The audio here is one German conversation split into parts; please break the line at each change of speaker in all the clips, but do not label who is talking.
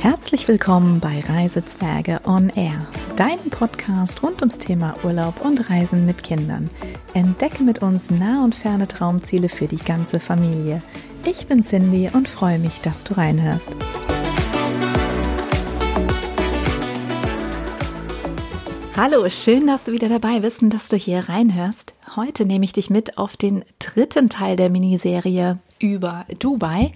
Herzlich willkommen bei Reisezwerge on Air, deinem Podcast rund ums Thema Urlaub und Reisen mit Kindern. Entdecke mit uns nah und ferne Traumziele für die ganze Familie. Ich bin Cindy und freue mich, dass du reinhörst. Hallo, schön, dass du wieder dabei bist und dass du hier reinhörst. Heute nehme ich dich mit auf den dritten Teil der Miniserie über Dubai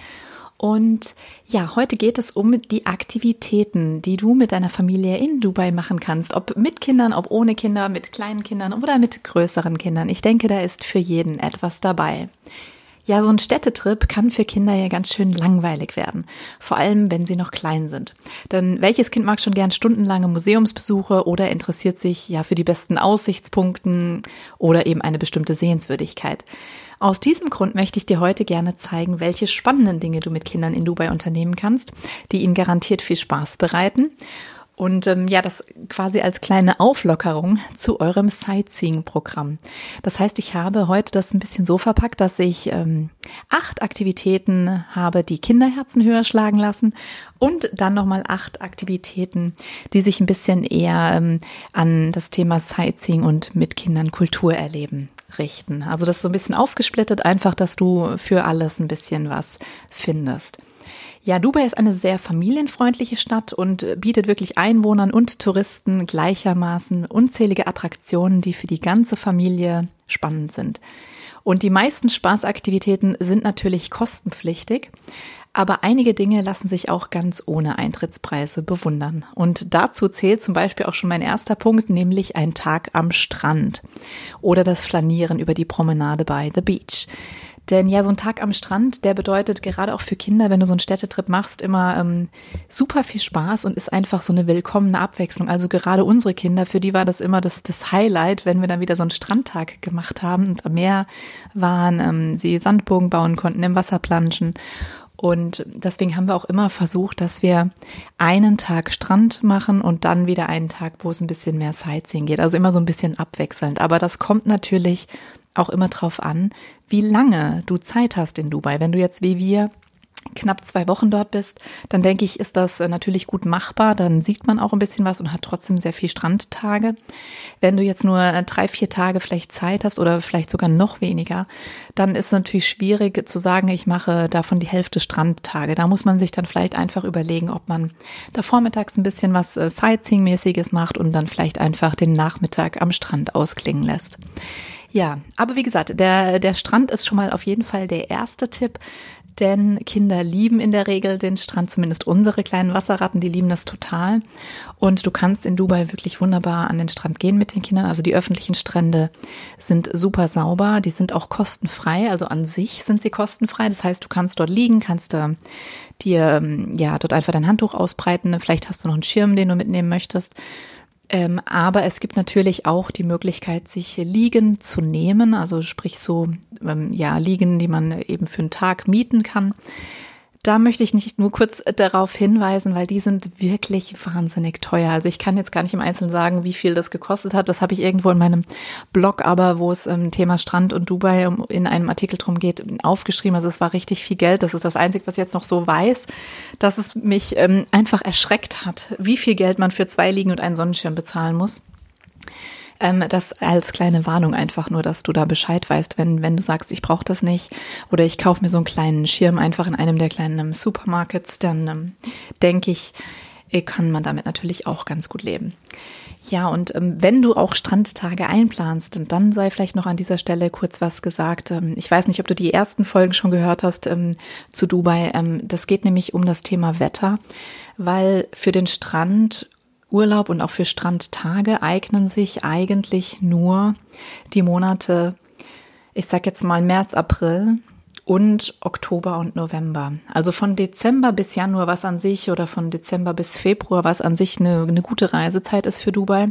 und ja, heute geht es um die Aktivitäten, die du mit deiner Familie in Dubai machen kannst. Ob mit Kindern, ob ohne Kinder, mit kleinen Kindern oder mit größeren Kindern. Ich denke, da ist für jeden etwas dabei. Ja, so ein Städtetrip kann für Kinder ja ganz schön langweilig werden. Vor allem, wenn sie noch klein sind. Denn welches Kind mag schon gern stundenlange Museumsbesuche oder interessiert sich ja für die besten Aussichtspunkten oder eben eine bestimmte Sehenswürdigkeit? Aus diesem Grund möchte ich dir heute gerne zeigen, welche spannenden Dinge du mit Kindern in Dubai unternehmen kannst, die ihnen garantiert viel Spaß bereiten. Und ähm, ja, das quasi als kleine Auflockerung zu eurem Sightseeing-Programm. Das heißt, ich habe heute das ein bisschen so verpackt, dass ich ähm, acht Aktivitäten habe, die Kinderherzen höher schlagen lassen und dann nochmal acht Aktivitäten, die sich ein bisschen eher ähm, an das Thema Sightseeing und mit Kindern Kultur erleben richten. Also das ist so ein bisschen aufgesplittet, einfach, dass du für alles ein bisschen was findest. Ja, Dubai ist eine sehr familienfreundliche Stadt und bietet wirklich Einwohnern und Touristen gleichermaßen unzählige Attraktionen, die für die ganze Familie spannend sind. Und die meisten Spaßaktivitäten sind natürlich kostenpflichtig. Aber einige Dinge lassen sich auch ganz ohne Eintrittspreise bewundern. Und dazu zählt zum Beispiel auch schon mein erster Punkt, nämlich ein Tag am Strand oder das Flanieren über die Promenade bei The Beach. Denn ja, so ein Tag am Strand, der bedeutet gerade auch für Kinder, wenn du so einen Städtetrip machst, immer ähm, super viel Spaß und ist einfach so eine willkommene Abwechslung. Also gerade unsere Kinder, für die war das immer das, das Highlight, wenn wir dann wieder so einen Strandtag gemacht haben und am Meer waren, ähm, sie Sandbogen bauen konnten, im Wasser planschen. Und deswegen haben wir auch immer versucht, dass wir einen Tag Strand machen und dann wieder einen Tag, wo es ein bisschen mehr Sightseeing geht. Also immer so ein bisschen abwechselnd. Aber das kommt natürlich auch immer drauf an, wie lange du Zeit hast in Dubai. Wenn du jetzt wie wir knapp zwei Wochen dort bist, dann denke ich, ist das äh, natürlich gut machbar. Dann sieht man auch ein bisschen was und hat trotzdem sehr viel Strandtage. Wenn du jetzt nur äh, drei, vier Tage vielleicht Zeit hast oder vielleicht sogar noch weniger, dann ist es natürlich schwierig zu sagen, ich mache davon die Hälfte Strandtage. Da muss man sich dann vielleicht einfach überlegen, ob man da vormittags ein bisschen was äh, Sightseeing-mäßiges macht und dann vielleicht einfach den Nachmittag am Strand ausklingen lässt. Ja, aber wie gesagt, der, der Strand ist schon mal auf jeden Fall der erste Tipp denn Kinder lieben in der Regel den Strand, zumindest unsere kleinen Wasserratten, die lieben das total. Und du kannst in Dubai wirklich wunderbar an den Strand gehen mit den Kindern. Also die öffentlichen Strände sind super sauber, die sind auch kostenfrei, also an sich sind sie kostenfrei. Das heißt, du kannst dort liegen, kannst äh, dir ähm, ja dort einfach dein Handtuch ausbreiten. Vielleicht hast du noch einen Schirm, den du mitnehmen möchtest. Ähm, aber es gibt natürlich auch die Möglichkeit, sich Liegen zu nehmen, also sprich so, ähm, ja, Liegen, die man eben für einen Tag mieten kann. Da möchte ich nicht nur kurz darauf hinweisen, weil die sind wirklich wahnsinnig teuer. Also ich kann jetzt gar nicht im Einzelnen sagen, wie viel das gekostet hat. Das habe ich irgendwo in meinem Blog, aber wo es im Thema Strand und Dubai in einem Artikel drum geht, aufgeschrieben. Also es war richtig viel Geld. Das ist das Einzige, was ich jetzt noch so weiß, dass es mich ähm, einfach erschreckt hat, wie viel Geld man für zwei Liegen und einen Sonnenschirm bezahlen muss. Ähm, das als kleine Warnung einfach nur, dass du da Bescheid weißt, wenn, wenn du sagst, ich brauche das nicht oder ich kaufe mir so einen kleinen Schirm einfach in einem der kleinen ähm, Supermarkets, dann ähm, denke ich, äh, kann man damit natürlich auch ganz gut leben. Ja, und ähm, wenn du auch Strandtage einplanst, dann sei vielleicht noch an dieser Stelle kurz was gesagt. Ähm, ich weiß nicht, ob du die ersten Folgen schon gehört hast ähm, zu Dubai. Ähm, das geht nämlich um das Thema Wetter, weil für den Strand Urlaub und auch für Strandtage eignen sich eigentlich nur die Monate, ich sag jetzt mal März, April und Oktober und November. Also von Dezember bis Januar, was an sich, oder von Dezember bis Februar, was an sich eine, eine gute Reisezeit ist für Dubai.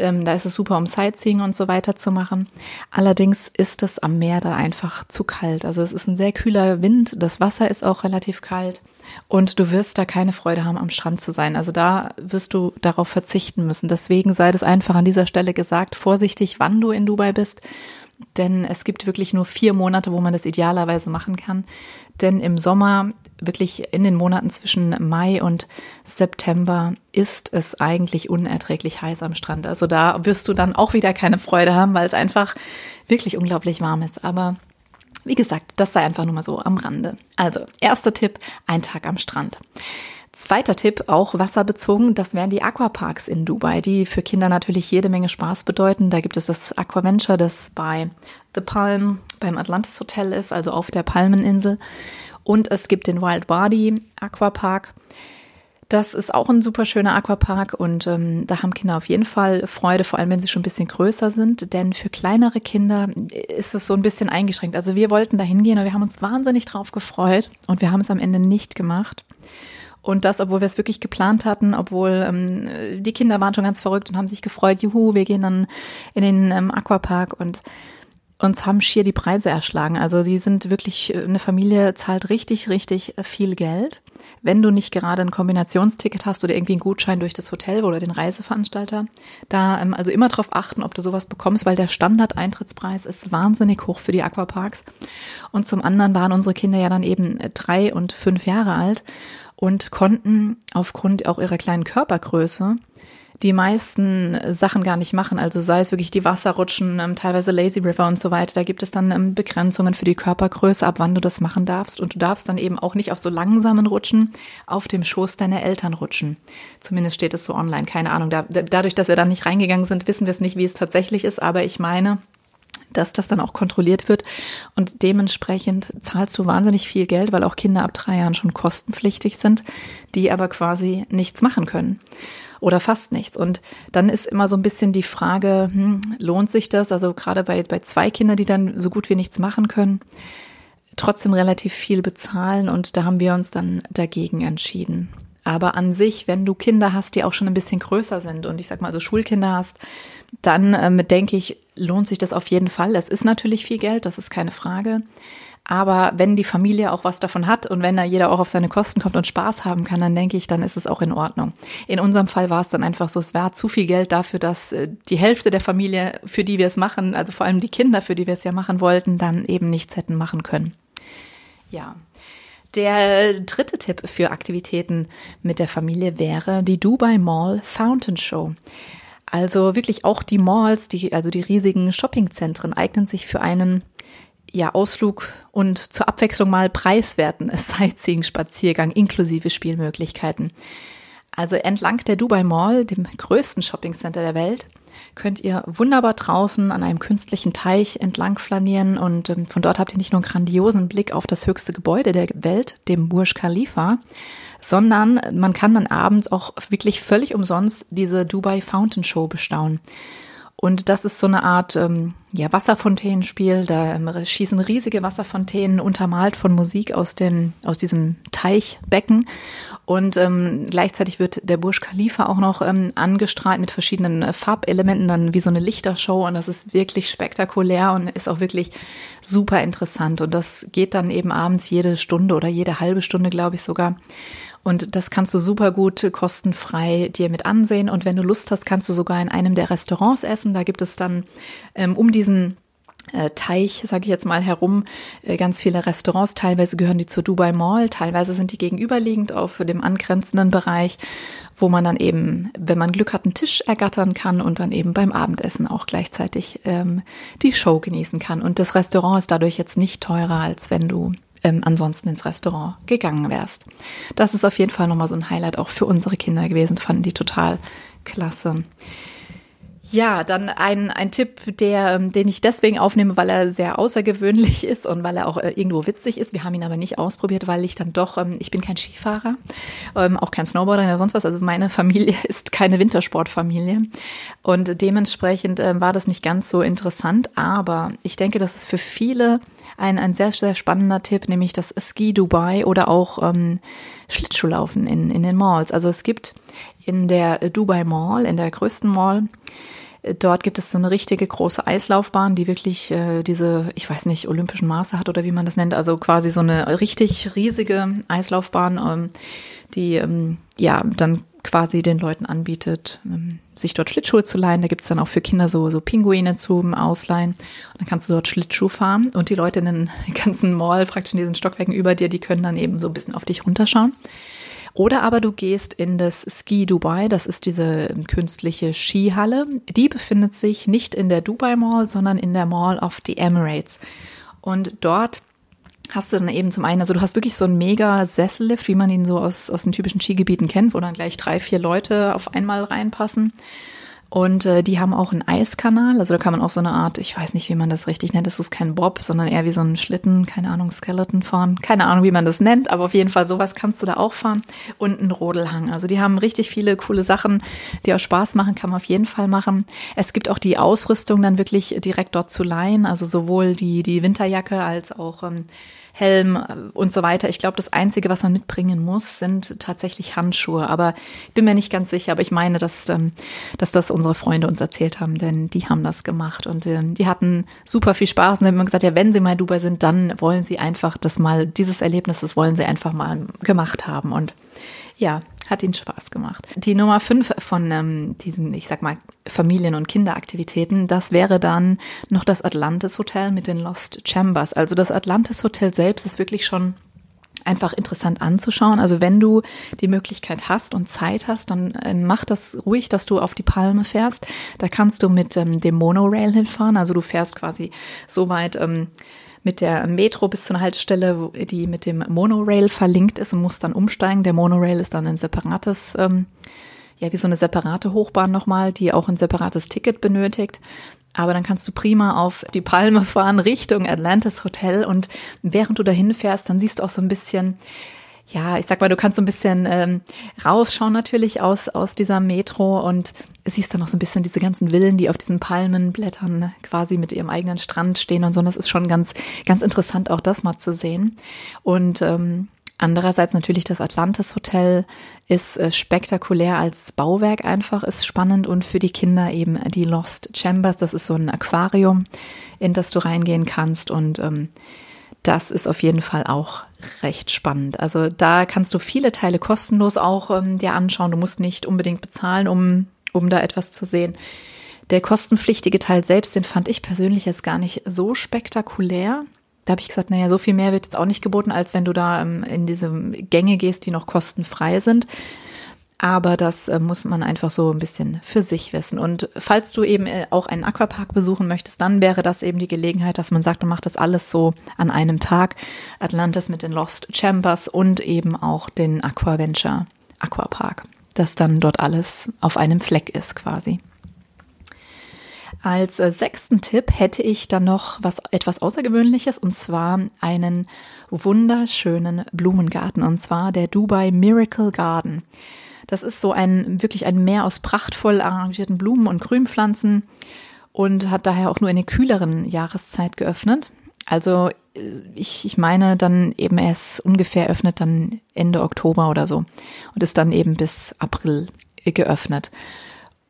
Ähm, da ist es super, um Sightseeing und so weiter zu machen. Allerdings ist es am Meer da einfach zu kalt. Also es ist ein sehr kühler Wind. Das Wasser ist auch relativ kalt. Und du wirst da keine Freude haben, am Strand zu sein. Also da wirst du darauf verzichten müssen. Deswegen sei das einfach an dieser Stelle gesagt, vorsichtig, wann du in Dubai bist. Denn es gibt wirklich nur vier Monate, wo man das idealerweise machen kann. Denn im Sommer, wirklich in den Monaten zwischen Mai und September, ist es eigentlich unerträglich heiß am Strand. Also da wirst du dann auch wieder keine Freude haben, weil es einfach wirklich unglaublich warm ist. Aber wie gesagt, das sei einfach nur mal so am Rande. Also, erster Tipp, ein Tag am Strand. Zweiter Tipp, auch wasserbezogen, das wären die Aquaparks in Dubai, die für Kinder natürlich jede Menge Spaß bedeuten. Da gibt es das Aquaventure, das bei The Palm beim Atlantis Hotel ist, also auf der Palmeninsel. Und es gibt den Wild Body Aquapark. Das ist auch ein super schöner Aquapark und ähm, da haben Kinder auf jeden Fall Freude, vor allem wenn sie schon ein bisschen größer sind. Denn für kleinere Kinder ist es so ein bisschen eingeschränkt. Also wir wollten da hingehen und wir haben uns wahnsinnig drauf gefreut und wir haben es am Ende nicht gemacht. Und das, obwohl wir es wirklich geplant hatten, obwohl ähm, die Kinder waren schon ganz verrückt und haben sich gefreut, juhu, wir gehen dann in den ähm, Aquapark und uns haben schier die Preise erschlagen. Also sie sind wirklich, äh, eine Familie zahlt richtig, richtig viel Geld. Wenn du nicht gerade ein Kombinationsticket hast oder irgendwie einen Gutschein durch das Hotel oder den Reiseveranstalter, da ähm, also immer darauf achten, ob du sowas bekommst, weil der Standardeintrittspreis ist wahnsinnig hoch für die Aquaparks. Und zum anderen waren unsere Kinder ja dann eben drei und fünf Jahre alt und konnten aufgrund auch ihrer kleinen Körpergröße die meisten Sachen gar nicht machen. Also sei es wirklich die Wasserrutschen, ähm, teilweise Lazy River und so weiter. Da gibt es dann ähm, Begrenzungen für die Körpergröße, ab wann du das machen darfst. Und du darfst dann eben auch nicht auf so langsamen Rutschen auf dem Schoß deiner Eltern rutschen. Zumindest steht es so online. Keine Ahnung. Da, dadurch, dass wir da nicht reingegangen sind, wissen wir es nicht, wie es tatsächlich ist. Aber ich meine, dass das dann auch kontrolliert wird. Und dementsprechend zahlst du wahnsinnig viel Geld, weil auch Kinder ab drei Jahren schon kostenpflichtig sind, die aber quasi nichts machen können oder fast nichts. Und dann ist immer so ein bisschen die Frage, hm, lohnt sich das? Also gerade bei, bei zwei Kindern, die dann so gut wie nichts machen können, trotzdem relativ viel bezahlen. Und da haben wir uns dann dagegen entschieden. Aber an sich, wenn du Kinder hast, die auch schon ein bisschen größer sind und ich sag mal so Schulkinder hast, dann ähm, denke ich, lohnt sich das auf jeden Fall. Es ist natürlich viel Geld, das ist keine Frage. Aber wenn die Familie auch was davon hat und wenn da jeder auch auf seine Kosten kommt und Spaß haben kann, dann denke ich, dann ist es auch in Ordnung. In unserem Fall war es dann einfach so, es war zu viel Geld dafür, dass äh, die Hälfte der Familie, für die wir es machen, also vor allem die Kinder, für die wir es ja machen wollten, dann eben nichts hätten machen können. Ja. Der dritte Tipp für Aktivitäten mit der Familie wäre die Dubai Mall Fountain Show. Also wirklich auch die Malls, die, also die riesigen Shoppingzentren eignen sich für einen ja, Ausflug und zur Abwechslung mal preiswerten Sightseeing-Spaziergang inklusive Spielmöglichkeiten. Also entlang der Dubai Mall, dem größten Shoppingcenter der Welt, könnt ihr wunderbar draußen an einem künstlichen Teich entlang flanieren und ähm, von dort habt ihr nicht nur einen grandiosen Blick auf das höchste Gebäude der Welt, dem Burj Khalifa, sondern man kann dann abends auch wirklich völlig umsonst diese Dubai Fountain Show bestaunen. Und das ist so eine Art ähm, ja, Wasserfontänenspiel. Da ähm, schießen riesige Wasserfontänen untermalt von Musik aus, dem, aus diesem Teichbecken. Und ähm, gleichzeitig wird der Burj Khalifa auch noch ähm, angestrahlt mit verschiedenen äh, Farbelementen, dann wie so eine Lichtershow. Und das ist wirklich spektakulär und ist auch wirklich super interessant. Und das geht dann eben abends jede Stunde oder jede halbe Stunde, glaube ich sogar. Und das kannst du super gut kostenfrei dir mit ansehen. Und wenn du Lust hast, kannst du sogar in einem der Restaurants essen. Da gibt es dann ähm, um diesen äh, Teich, sage ich jetzt mal, herum äh, ganz viele Restaurants. Teilweise gehören die zur Dubai Mall, teilweise sind die gegenüberliegend auf dem angrenzenden Bereich, wo man dann eben, wenn man Glück hat, einen Tisch ergattern kann und dann eben beim Abendessen auch gleichzeitig ähm, die Show genießen kann. Und das Restaurant ist dadurch jetzt nicht teurer, als wenn du ähm, ansonsten ins Restaurant gegangen wärst. Das ist auf jeden Fall nochmal so ein Highlight auch für unsere Kinder gewesen, fanden die total klasse. Ja, dann ein, ein Tipp, der, ähm, den ich deswegen aufnehme, weil er sehr außergewöhnlich ist und weil er auch äh, irgendwo witzig ist. Wir haben ihn aber nicht ausprobiert, weil ich dann doch, ähm, ich bin kein Skifahrer, ähm, auch kein Snowboarder oder sonst was. Also meine Familie ist keine Wintersportfamilie und dementsprechend war das nicht ganz so interessant. Aber ich denke, das ist für viele ein, ein sehr, sehr spannender Tipp, nämlich das Ski Dubai oder auch ähm, Schlittschuhlaufen in, in den Malls. Also es gibt in der Dubai Mall, in der größten Mall, äh, Dort gibt es so eine richtige große Eislaufbahn, die wirklich äh, diese, ich weiß nicht, olympischen Maße hat oder wie man das nennt. Also quasi so eine richtig riesige Eislaufbahn, ähm, die ähm, ja dann quasi den Leuten anbietet, ähm, sich dort Schlittschuhe zu leihen. Da gibt's dann auch für Kinder so, so Pinguine zum Ausleihen. Und dann kannst du dort Schlittschuh fahren und die Leute in den ganzen Mall, praktisch in diesen Stockwerken über dir, die können dann eben so ein bisschen auf dich runterschauen. Oder aber du gehst in das Ski Dubai, das ist diese künstliche Skihalle. Die befindet sich nicht in der Dubai Mall, sondern in der Mall of the Emirates. Und dort hast du dann eben zum einen, also du hast wirklich so einen mega Sessellift, wie man ihn so aus, aus den typischen Skigebieten kennt, wo dann gleich drei, vier Leute auf einmal reinpassen. Und äh, die haben auch einen Eiskanal, also da kann man auch so eine Art, ich weiß nicht, wie man das richtig nennt, das ist kein Bob, sondern eher wie so ein Schlitten, keine Ahnung, Skeleton fahren, keine Ahnung, wie man das nennt, aber auf jeden Fall sowas kannst du da auch fahren und einen Rodelhang. Also die haben richtig viele coole Sachen, die auch Spaß machen, kann man auf jeden Fall machen. Es gibt auch die Ausrüstung dann wirklich direkt dort zu leihen, also sowohl die, die Winterjacke als auch ähm, Helm äh, und so weiter. Ich glaube, das Einzige, was man mitbringen muss, sind tatsächlich Handschuhe. Aber ich bin mir nicht ganz sicher, aber ich meine, dass, ähm, dass das unsere Freunde uns erzählt haben, denn die haben das gemacht und ähm, die hatten super viel Spaß und haben gesagt, ja, wenn sie mal in Dubai sind, dann wollen sie einfach das mal, dieses Erlebnis, das wollen sie einfach mal gemacht haben und ja, hat ihnen Spaß gemacht. Die Nummer fünf von ähm, diesen, ich sag mal, Familien- und Kinderaktivitäten, das wäre dann noch das Atlantis Hotel mit den Lost Chambers. Also das Atlantis Hotel selbst ist wirklich schon einfach interessant anzuschauen. Also wenn du die Möglichkeit hast und Zeit hast, dann äh, mach das ruhig, dass du auf die Palme fährst. Da kannst du mit ähm, dem Monorail hinfahren. Also du fährst quasi so weit ähm, mit der Metro bis zu einer Haltestelle, die mit dem Monorail verlinkt ist und muss dann umsteigen. Der Monorail ist dann ein separates, ähm, ja, wie so eine separate Hochbahn nochmal, die auch ein separates Ticket benötigt. Aber dann kannst du prima auf die Palme fahren Richtung Atlantis Hotel und während du dahin fährst, dann siehst du auch so ein bisschen, ja, ich sag mal, du kannst so ein bisschen ähm, rausschauen natürlich aus, aus dieser Metro und siehst dann noch so ein bisschen diese ganzen Villen, die auf diesen Palmenblättern quasi mit ihrem eigenen Strand stehen und so. Und das ist schon ganz, ganz interessant, auch das mal zu sehen. Und ähm, Andererseits natürlich das Atlantis Hotel ist äh, spektakulär als Bauwerk einfach, ist spannend und für die Kinder eben die Lost Chambers. Das ist so ein Aquarium, in das du reingehen kannst und ähm, das ist auf jeden Fall auch recht spannend. Also da kannst du viele Teile kostenlos auch ähm, dir anschauen. Du musst nicht unbedingt bezahlen, um, um da etwas zu sehen. Der kostenpflichtige Teil selbst, den fand ich persönlich jetzt gar nicht so spektakulär. Da habe ich gesagt, naja, so viel mehr wird jetzt auch nicht geboten, als wenn du da ähm, in diese Gänge gehst, die noch kostenfrei sind. Aber das äh, muss man einfach so ein bisschen für sich wissen. Und falls du eben äh, auch einen Aquapark besuchen möchtest, dann wäre das eben die Gelegenheit, dass man sagt, man macht das alles so an einem Tag. Atlantis mit den Lost Chambers und eben auch den Aquaventure Aquapark. Dass dann dort alles auf einem Fleck ist quasi. Als äh, sechsten Tipp hätte ich dann noch was etwas Außergewöhnliches und zwar einen wunderschönen Blumengarten und zwar der Dubai Miracle Garden. Das ist so ein wirklich ein Meer aus prachtvoll arrangierten Blumen und Grünpflanzen und hat daher auch nur in der kühleren Jahreszeit geöffnet. Also äh, ich, ich meine dann eben erst ungefähr öffnet dann Ende Oktober oder so und ist dann eben bis April geöffnet.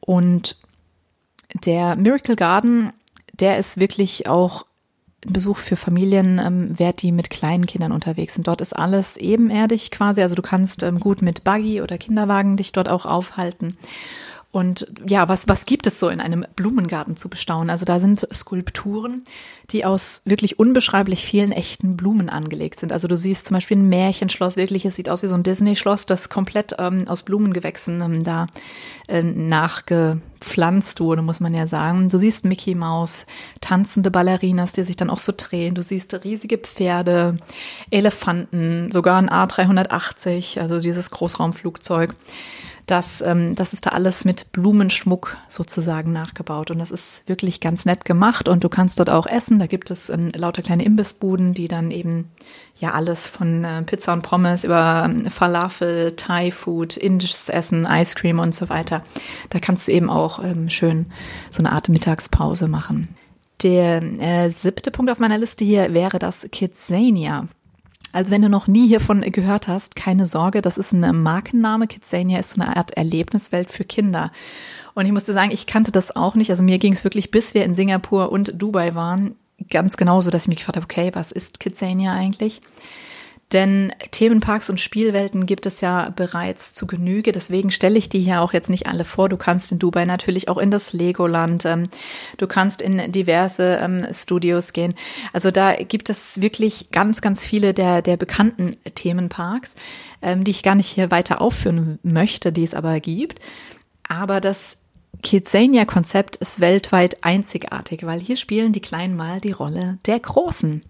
Und der Miracle Garden, der ist wirklich auch Besuch für Familien ähm, wert, die mit kleinen Kindern unterwegs sind. Dort ist alles ebenerdig quasi. Also du kannst ähm, gut mit Buggy oder Kinderwagen dich dort auch aufhalten. Und ja, was, was gibt es so in einem Blumengarten zu bestaunen? Also da sind Skulpturen, die aus wirklich unbeschreiblich vielen echten Blumen angelegt sind. Also du siehst zum Beispiel ein Märchenschloss, wirklich, es sieht aus wie so ein Disney-Schloss, das komplett ähm, aus Blumengewächsen ähm, da äh, nachgepflanzt wurde, muss man ja sagen. Du siehst Mickey Mouse, tanzende Ballerinas, die sich dann auch so drehen. Du siehst riesige Pferde, Elefanten, sogar ein A380, also dieses Großraumflugzeug das, ähm, das ist da alles mit Blumenschmuck sozusagen nachgebaut. Und das ist wirklich ganz nett gemacht. Und du kannst dort auch essen. Da gibt es ähm, lauter kleine Imbissbuden, die dann eben ja alles von äh, Pizza und Pommes über ähm, Falafel, Thai-Food, indisches Essen, Ice Cream und so weiter. Da kannst du eben auch ähm, schön so eine Art Mittagspause machen. Der äh, siebte Punkt auf meiner Liste hier wäre das Kidzania. Also wenn du noch nie hiervon gehört hast, keine Sorge, das ist ein Markenname. Kidzania ist so eine Art Erlebniswelt für Kinder. Und ich musste sagen, ich kannte das auch nicht. Also mir ging es wirklich, bis wir in Singapur und Dubai waren, ganz genauso, dass ich mich gefragt habe, okay, was ist Kidzania eigentlich? Denn Themenparks und Spielwelten gibt es ja bereits zu Genüge. Deswegen stelle ich die hier auch jetzt nicht alle vor. Du kannst in Dubai natürlich auch in das Legoland. Ähm, du kannst in diverse ähm, Studios gehen. Also da gibt es wirklich ganz, ganz viele der, der bekannten Themenparks, ähm, die ich gar nicht hier weiter aufführen möchte, die es aber gibt. Aber das Kidzania-Konzept ist weltweit einzigartig, weil hier spielen die Kleinen mal die Rolle der Großen.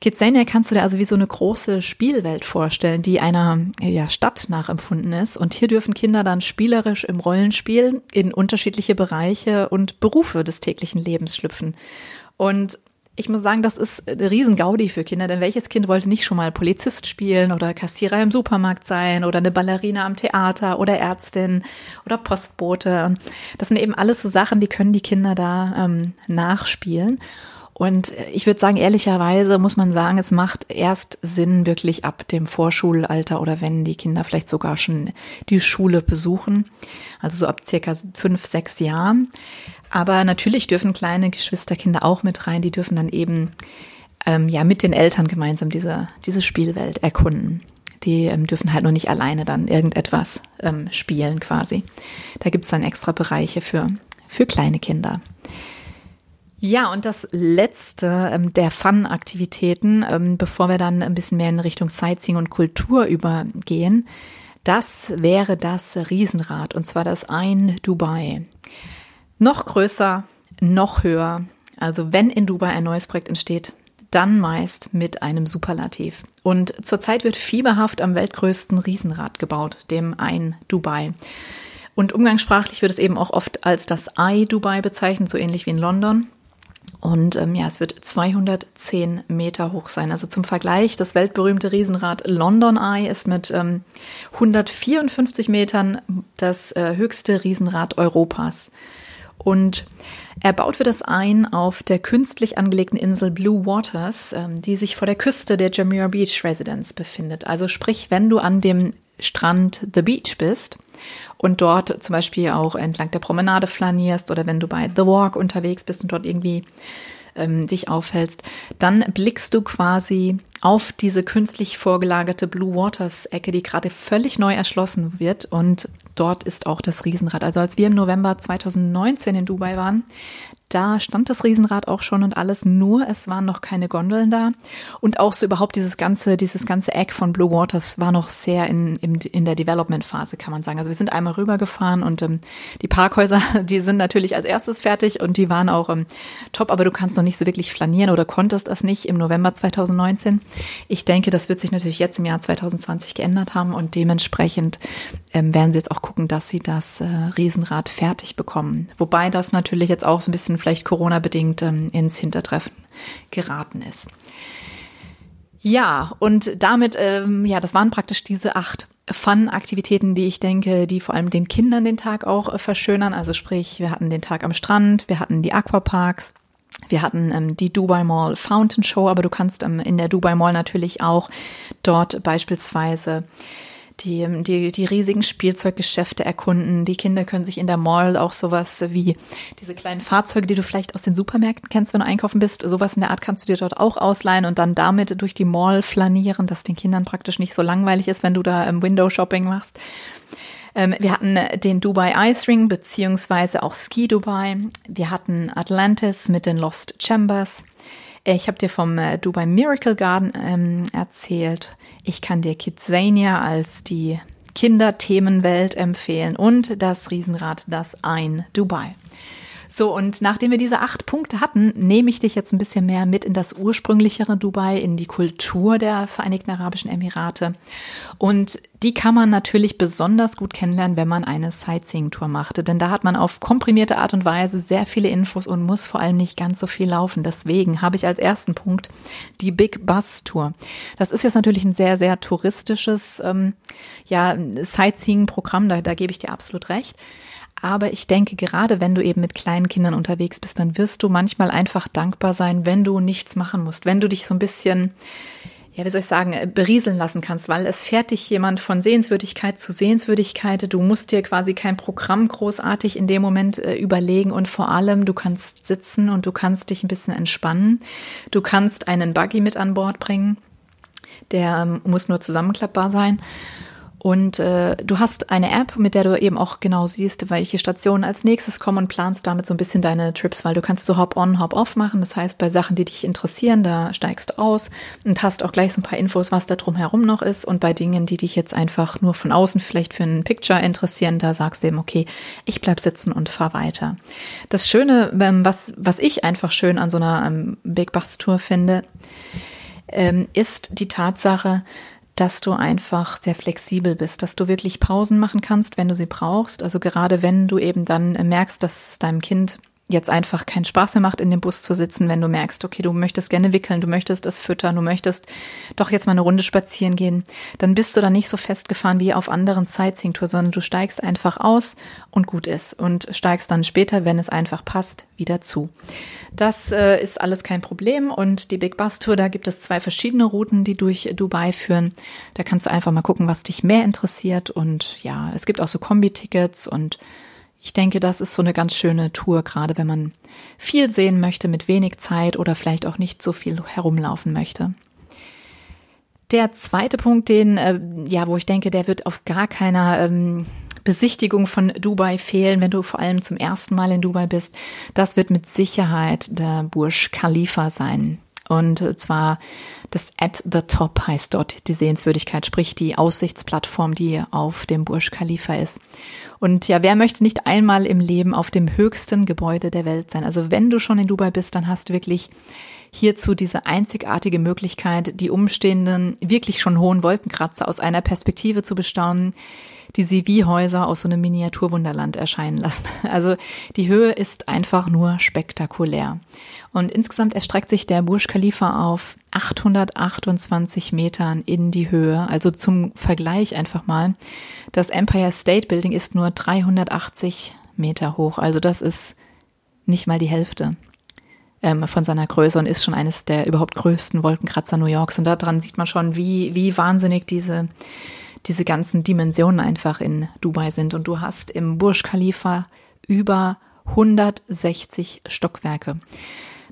Kidzania kannst du dir also wie so eine große Spielwelt vorstellen, die einer ja, Stadt nachempfunden ist. Und hier dürfen Kinder dann spielerisch im Rollenspiel in unterschiedliche Bereiche und Berufe des täglichen Lebens schlüpfen. Und ich muss sagen, das ist eine Riesengaudi für Kinder, denn welches Kind wollte nicht schon mal Polizist spielen oder Kassierer im Supermarkt sein oder eine Ballerina am Theater oder Ärztin oder Postbote? Das sind eben alles so Sachen, die können die Kinder da ähm, nachspielen. Und ich würde sagen, ehrlicherweise muss man sagen, es macht erst Sinn wirklich ab dem Vorschulalter oder wenn die Kinder vielleicht sogar schon die Schule besuchen, also so ab circa fünf, sechs Jahren. Aber natürlich dürfen kleine Geschwisterkinder auch mit rein. Die dürfen dann eben ähm, ja mit den Eltern gemeinsam diese, diese Spielwelt erkunden. Die ähm, dürfen halt nur nicht alleine dann irgendetwas ähm, spielen quasi. Da gibt's dann extra Bereiche für, für kleine Kinder. Ja, und das letzte ähm, der Fun-Aktivitäten, ähm, bevor wir dann ein bisschen mehr in Richtung Sightseeing und Kultur übergehen, das wäre das Riesenrad, und zwar das Ein Dubai. Noch größer, noch höher. Also wenn in Dubai ein neues Projekt entsteht, dann meist mit einem Superlativ. Und zurzeit wird fieberhaft am weltgrößten Riesenrad gebaut, dem Ein Dubai. Und umgangssprachlich wird es eben auch oft als das Ei Dubai bezeichnet, so ähnlich wie in London. Und ähm, ja, es wird 210 Meter hoch sein. Also zum Vergleich, das weltberühmte Riesenrad London Eye ist mit ähm, 154 Metern das äh, höchste Riesenrad Europas. Und er baut für das ein auf der künstlich angelegten Insel Blue Waters, ähm, die sich vor der Küste der Jamaica Beach Residence befindet. Also sprich, wenn du an dem Strand The Beach bist und dort zum Beispiel auch entlang der Promenade flanierst oder wenn du bei The Walk unterwegs bist und dort irgendwie ähm, dich aufhältst, dann blickst du quasi auf diese künstlich vorgelagerte Blue Waters Ecke, die gerade völlig neu erschlossen wird und dort ist auch das Riesenrad. Also als wir im November 2019 in Dubai waren, da stand das Riesenrad auch schon und alles, nur es waren noch keine Gondeln da. Und auch so überhaupt dieses ganze, dieses ganze Eck von Blue Waters war noch sehr in, in, in der Development-Phase, kann man sagen. Also wir sind einmal rübergefahren und ähm, die Parkhäuser, die sind natürlich als erstes fertig und die waren auch ähm, top, aber du kannst noch nicht so wirklich flanieren oder konntest das nicht im November 2019. Ich denke, das wird sich natürlich jetzt im Jahr 2020 geändert haben und dementsprechend ähm, werden sie jetzt auch gucken, dass sie das äh, Riesenrad fertig bekommen. Wobei das natürlich jetzt auch so ein bisschen vielleicht Corona-bedingt ähm, ins Hintertreffen geraten ist. Ja, und damit, ähm, ja, das waren praktisch diese acht Fun-Aktivitäten, die ich denke, die vor allem den Kindern den Tag auch äh, verschönern. Also sprich, wir hatten den Tag am Strand, wir hatten die Aquaparks, wir hatten ähm, die Dubai Mall Fountain Show, aber du kannst ähm, in der Dubai Mall natürlich auch dort beispielsweise die, die, die riesigen Spielzeuggeschäfte erkunden. Die Kinder können sich in der Mall auch sowas wie diese kleinen Fahrzeuge, die du vielleicht aus den Supermärkten kennst, wenn du einkaufen bist, sowas in der Art kannst du dir dort auch ausleihen und dann damit durch die Mall flanieren, dass den Kindern praktisch nicht so langweilig ist, wenn du da im Window Shopping machst. Ähm, wir hatten den Dubai Ice Ring beziehungsweise auch Ski Dubai. Wir hatten Atlantis mit den Lost Chambers. Ich habe dir vom äh, Dubai Miracle Garden ähm, erzählt. Ich kann dir Kidzania als die Kinderthemenwelt empfehlen und das Riesenrad, das ein Dubai. So, und nachdem wir diese acht Punkte hatten, nehme ich dich jetzt ein bisschen mehr mit in das ursprünglichere Dubai, in die Kultur der Vereinigten Arabischen Emirate. Und die kann man natürlich besonders gut kennenlernen, wenn man eine Sightseeing-Tour macht. Denn da hat man auf komprimierte Art und Weise sehr viele Infos und muss vor allem nicht ganz so viel laufen. Deswegen habe ich als ersten Punkt die Big Bus Tour. Das ist jetzt natürlich ein sehr, sehr touristisches ähm, ja, Sightseeing-Programm, da, da gebe ich dir absolut recht. Aber ich denke, gerade wenn du eben mit kleinen Kindern unterwegs bist, dann wirst du manchmal einfach dankbar sein, wenn du nichts machen musst, wenn du dich so ein bisschen, ja, wie soll ich sagen, berieseln lassen kannst, weil es fährt dich jemand von Sehenswürdigkeit zu Sehenswürdigkeit. Du musst dir quasi kein Programm großartig in dem Moment äh, überlegen und vor allem du kannst sitzen und du kannst dich ein bisschen entspannen. Du kannst einen Buggy mit an Bord bringen Der ähm, muss nur zusammenklappbar sein. Und äh, du hast eine App, mit der du eben auch genau siehst, welche Stationen als nächstes kommen und planst damit so ein bisschen deine Trips, weil du kannst so Hop-on, Hop-off machen. Das heißt, bei Sachen, die dich interessieren, da steigst du aus und hast auch gleich so ein paar Infos, was da drumherum noch ist. Und bei Dingen, die dich jetzt einfach nur von außen vielleicht für ein Picture interessieren, da sagst du eben, okay, ich bleib sitzen und fahr weiter. Das Schöne, ähm, was, was ich einfach schön an so einer ähm, Big Bus Tour finde, ähm, ist die Tatsache, dass du einfach sehr flexibel bist, dass du wirklich Pausen machen kannst, wenn du sie brauchst. Also gerade wenn du eben dann merkst, dass es deinem Kind jetzt einfach keinen Spaß mehr macht, in dem Bus zu sitzen, wenn du merkst, okay, du möchtest gerne wickeln, du möchtest es füttern, du möchtest doch jetzt mal eine Runde spazieren gehen, dann bist du da nicht so festgefahren wie auf anderen Sightseeing-Tour, sondern du steigst einfach aus und gut ist und steigst dann später, wenn es einfach passt, wieder zu. Das äh, ist alles kein Problem und die Big Bus Tour, da gibt es zwei verschiedene Routen, die durch Dubai führen. Da kannst du einfach mal gucken, was dich mehr interessiert und ja, es gibt auch so Kombi-Tickets und ich denke, das ist so eine ganz schöne Tour, gerade wenn man viel sehen möchte mit wenig Zeit oder vielleicht auch nicht so viel herumlaufen möchte. Der zweite Punkt, den, äh, ja, wo ich denke, der wird auf gar keiner ähm, Besichtigung von Dubai fehlen, wenn du vor allem zum ersten Mal in Dubai bist. Das wird mit Sicherheit der Burj Khalifa sein. Und zwar das At the Top heißt dort die Sehenswürdigkeit, sprich die Aussichtsplattform, die auf dem Burj Khalifa ist. Und ja, wer möchte nicht einmal im Leben auf dem höchsten Gebäude der Welt sein? Also wenn du schon in Dubai bist, dann hast du wirklich hierzu diese einzigartige Möglichkeit, die umstehenden, wirklich schon hohen Wolkenkratzer aus einer Perspektive zu bestaunen, die sie wie Häuser aus so einem Miniaturwunderland erscheinen lassen. Also die Höhe ist einfach nur spektakulär. Und insgesamt erstreckt sich der Burj Khalifa auf 828 Metern in die Höhe. Also zum Vergleich einfach mal. Das Empire State Building ist nur 380 Meter hoch. Also das ist nicht mal die Hälfte ähm, von seiner Größe und ist schon eines der überhaupt größten Wolkenkratzer New Yorks. Und daran sieht man schon, wie, wie wahnsinnig diese, diese ganzen Dimensionen einfach in Dubai sind. Und du hast im Burj Khalifa über 160 Stockwerke.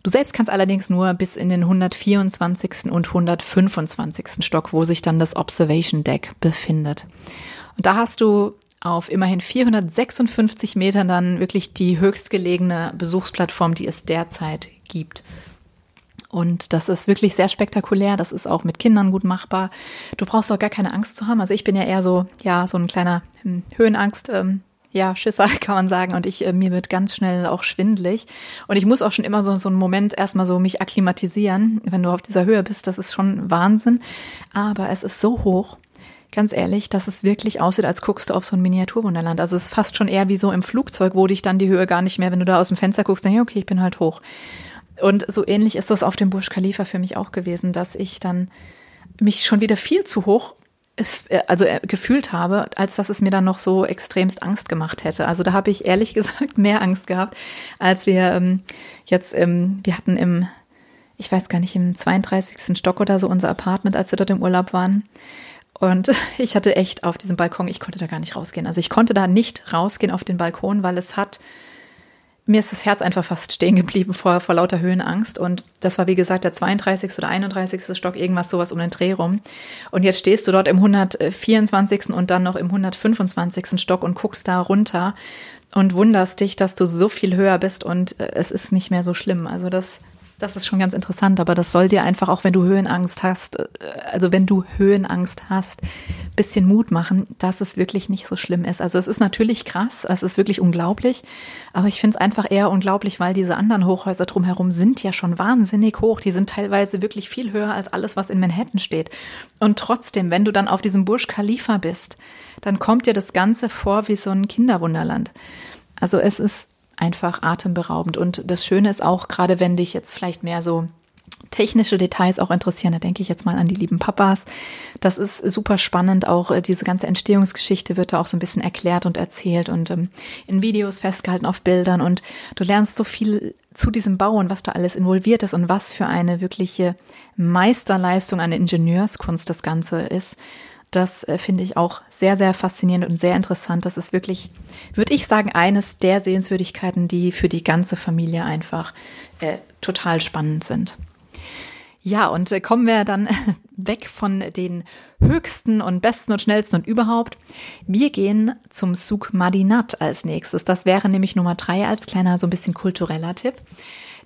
Du selbst kannst allerdings nur bis in den 124. und 125. Stock, wo sich dann das Observation Deck befindet. Und da hast du auf immerhin 456 Metern dann wirklich die höchstgelegene Besuchsplattform, die es derzeit gibt. Und das ist wirklich sehr spektakulär. Das ist auch mit Kindern gut machbar. Du brauchst auch gar keine Angst zu haben. Also ich bin ja eher so, ja, so ein kleiner hm, Höhenangst, ähm, ja, Schisser kann man sagen. Und ich, äh, mir wird ganz schnell auch schwindlig. Und ich muss auch schon immer so, so einen Moment erstmal so mich akklimatisieren, wenn du auf dieser Höhe bist. Das ist schon Wahnsinn. Aber es ist so hoch ganz ehrlich, dass es wirklich aussieht, als guckst du auf so ein Miniaturwunderland. Also es ist fast schon eher wie so im Flugzeug, wo dich dann die Höhe gar nicht mehr, wenn du da aus dem Fenster guckst, dann ja, okay, ich bin halt hoch. Und so ähnlich ist das auf dem Burj Khalifa für mich auch gewesen, dass ich dann mich schon wieder viel zu hoch äh, also äh, gefühlt habe, als dass es mir dann noch so extremst Angst gemacht hätte. Also da habe ich ehrlich gesagt mehr Angst gehabt, als wir ähm, jetzt, ähm, wir hatten im, ich weiß gar nicht, im 32. Stock oder so unser Apartment, als wir dort im Urlaub waren. Und ich hatte echt auf diesem Balkon, ich konnte da gar nicht rausgehen. Also ich konnte da nicht rausgehen auf den Balkon, weil es hat mir ist das Herz einfach fast stehen geblieben vor, vor lauter Höhenangst. Und das war, wie gesagt, der 32. oder 31. Stock, irgendwas sowas um den Dreh rum. Und jetzt stehst du dort im 124. und dann noch im 125. Stock und guckst da runter und wunderst dich, dass du so viel höher bist und äh, es ist nicht mehr so schlimm. Also das das ist schon ganz interessant, aber das soll dir einfach, auch wenn du Höhenangst hast, äh, also wenn du Höhenangst hast, bisschen Mut machen, dass es wirklich nicht so schlimm ist. Also es ist natürlich krass, es ist wirklich unglaublich, aber ich finde es einfach eher unglaublich, weil diese anderen Hochhäuser drumherum sind ja schon wahnsinnig hoch. Die sind teilweise wirklich viel höher als alles, was in Manhattan steht. Und trotzdem, wenn du dann auf diesem Burj Khalifa bist, dann kommt dir das Ganze vor wie so ein Kinderwunderland. Also es ist einfach atemberaubend. Und das Schöne ist auch, gerade wenn dich jetzt vielleicht mehr so technische Details auch interessieren, da denke ich jetzt mal an die lieben Papas. Das ist super spannend. Auch äh, diese ganze Entstehungsgeschichte wird da auch so ein bisschen erklärt und erzählt und ähm, in Videos festgehalten auf Bildern. Und du lernst so viel zu diesem Bau und was da alles involviert ist und was für eine wirkliche Meisterleistung an Ingenieurskunst das Ganze ist. Das äh, finde ich auch sehr, sehr faszinierend und sehr interessant. Das ist wirklich, würde ich sagen, eines der Sehenswürdigkeiten, die für die ganze Familie einfach äh, total spannend sind. Ja, und äh, kommen wir dann weg von den höchsten und besten und schnellsten und überhaupt. Wir gehen zum Souk Madinat als nächstes. Das wäre nämlich Nummer drei als kleiner, so ein bisschen kultureller Tipp.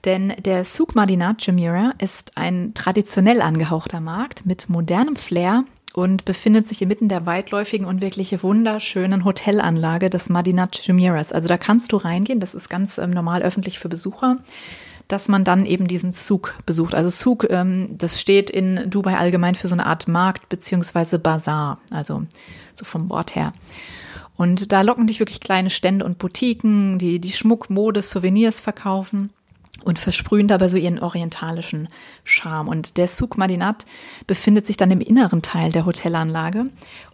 Denn der Souk Madinat Jumeirah ist ein traditionell angehauchter Markt mit modernem Flair und befindet sich inmitten der weitläufigen und wirklich wunderschönen Hotelanlage des Madinat Jumeirahs. Also da kannst du reingehen, das ist ganz ähm, normal öffentlich für Besucher dass man dann eben diesen Zug besucht. Also Zug, ähm, das steht in Dubai allgemein für so eine Art Markt beziehungsweise Bazar, also so vom Wort her. Und da locken dich wirklich kleine Stände und Boutiquen, die die Schmuck, Mode, Souvenirs verkaufen und versprühen dabei so ihren orientalischen Charme. Und der Souk Madinat befindet sich dann im inneren Teil der Hotelanlage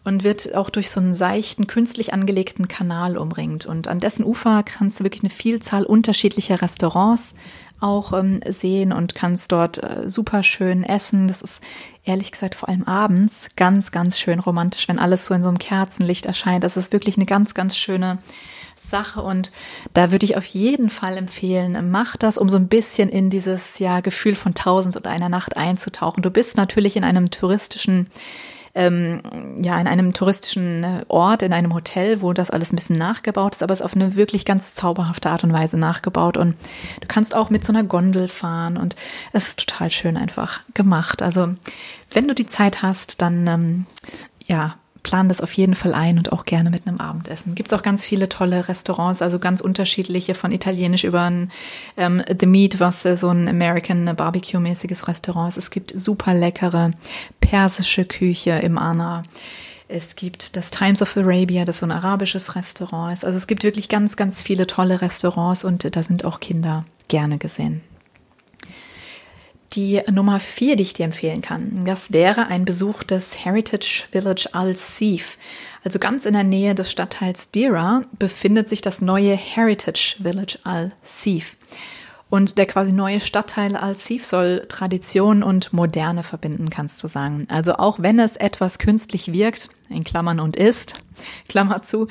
und wird auch durch so einen seichten, künstlich angelegten Kanal umringt. Und an dessen Ufer kannst du wirklich eine Vielzahl unterschiedlicher Restaurants auch ähm, sehen und kannst dort äh, super schön essen. Das ist ehrlich gesagt vor allem abends ganz, ganz schön romantisch, wenn alles so in so einem Kerzenlicht erscheint. Das ist wirklich eine ganz, ganz schöne Sache und da würde ich auf jeden Fall empfehlen, mach das, um so ein bisschen in dieses ja Gefühl von tausend und einer Nacht einzutauchen. Du bist natürlich in einem touristischen ähm, ja, in einem touristischen Ort, in einem Hotel, wo das alles ein bisschen nachgebaut ist, aber es ist auf eine wirklich ganz zauberhafte Art und Weise nachgebaut. Und du kannst auch mit so einer Gondel fahren und es ist total schön einfach gemacht. Also wenn du die Zeit hast, dann ähm, ja, plan das auf jeden Fall ein und auch gerne mit einem Abendessen. Gibt es auch ganz viele tolle Restaurants, also ganz unterschiedliche, von italienisch über ein ähm, The Meat, was so ein American Barbecue-mäßiges Restaurant ist. Es gibt super leckere persische Küche im Ana. Es gibt das Times of Arabia, das so ein arabisches Restaurant ist. Also es gibt wirklich ganz, ganz viele tolle Restaurants und da sind auch Kinder gerne gesehen. Die Nummer vier, die ich dir empfehlen kann, das wäre ein Besuch des Heritage Village Al-Sif. Also ganz in der Nähe des Stadtteils Dira befindet sich das neue Heritage Village Al-Sif. Und der quasi neue Stadtteil Al-Sif soll Tradition und Moderne verbinden, kannst du sagen. Also auch wenn es etwas künstlich wirkt, in Klammern und ist, Klammer zu,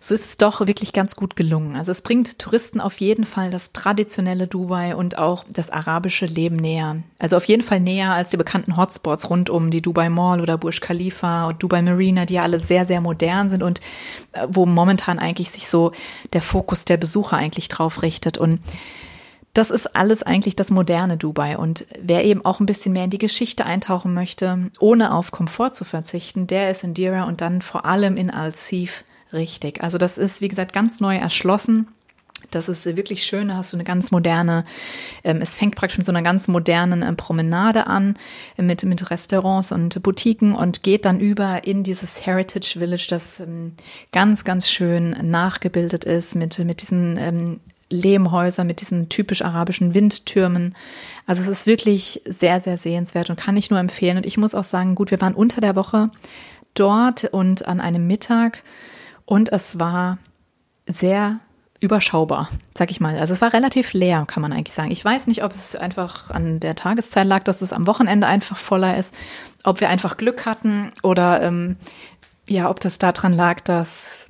so ist es doch wirklich ganz gut gelungen. Also es bringt Touristen auf jeden Fall das traditionelle Dubai und auch das arabische Leben näher. Also auf jeden Fall näher als die bekannten Hotspots rund um die Dubai Mall oder Burj Khalifa und Dubai Marina, die ja alle sehr, sehr modern sind und äh, wo momentan eigentlich sich so der Fokus der Besucher eigentlich drauf richtet. Und das ist alles eigentlich das moderne Dubai. Und wer eben auch ein bisschen mehr in die Geschichte eintauchen möchte, ohne auf Komfort zu verzichten, der ist in Dira und dann vor allem in Al-Sif richtig. Also das ist, wie gesagt, ganz neu erschlossen. Das ist wirklich schön, da hast du eine ganz moderne, ähm, es fängt praktisch mit so einer ganz modernen ähm, Promenade an, mit, mit Restaurants und Boutiquen und geht dann über in dieses Heritage Village, das ähm, ganz, ganz schön nachgebildet ist, mit, mit diesen ähm, Lehmhäuser mit diesen typisch arabischen Windtürmen. Also es ist wirklich sehr, sehr sehenswert und kann ich nur empfehlen. Und ich muss auch sagen, gut, wir waren unter der Woche dort und an einem Mittag und es war sehr überschaubar, sag ich mal. Also es war relativ leer, kann man eigentlich sagen. Ich weiß nicht, ob es einfach an der Tageszeit lag, dass es am Wochenende einfach voller ist, ob wir einfach Glück hatten oder ähm, ja, ob das daran lag, dass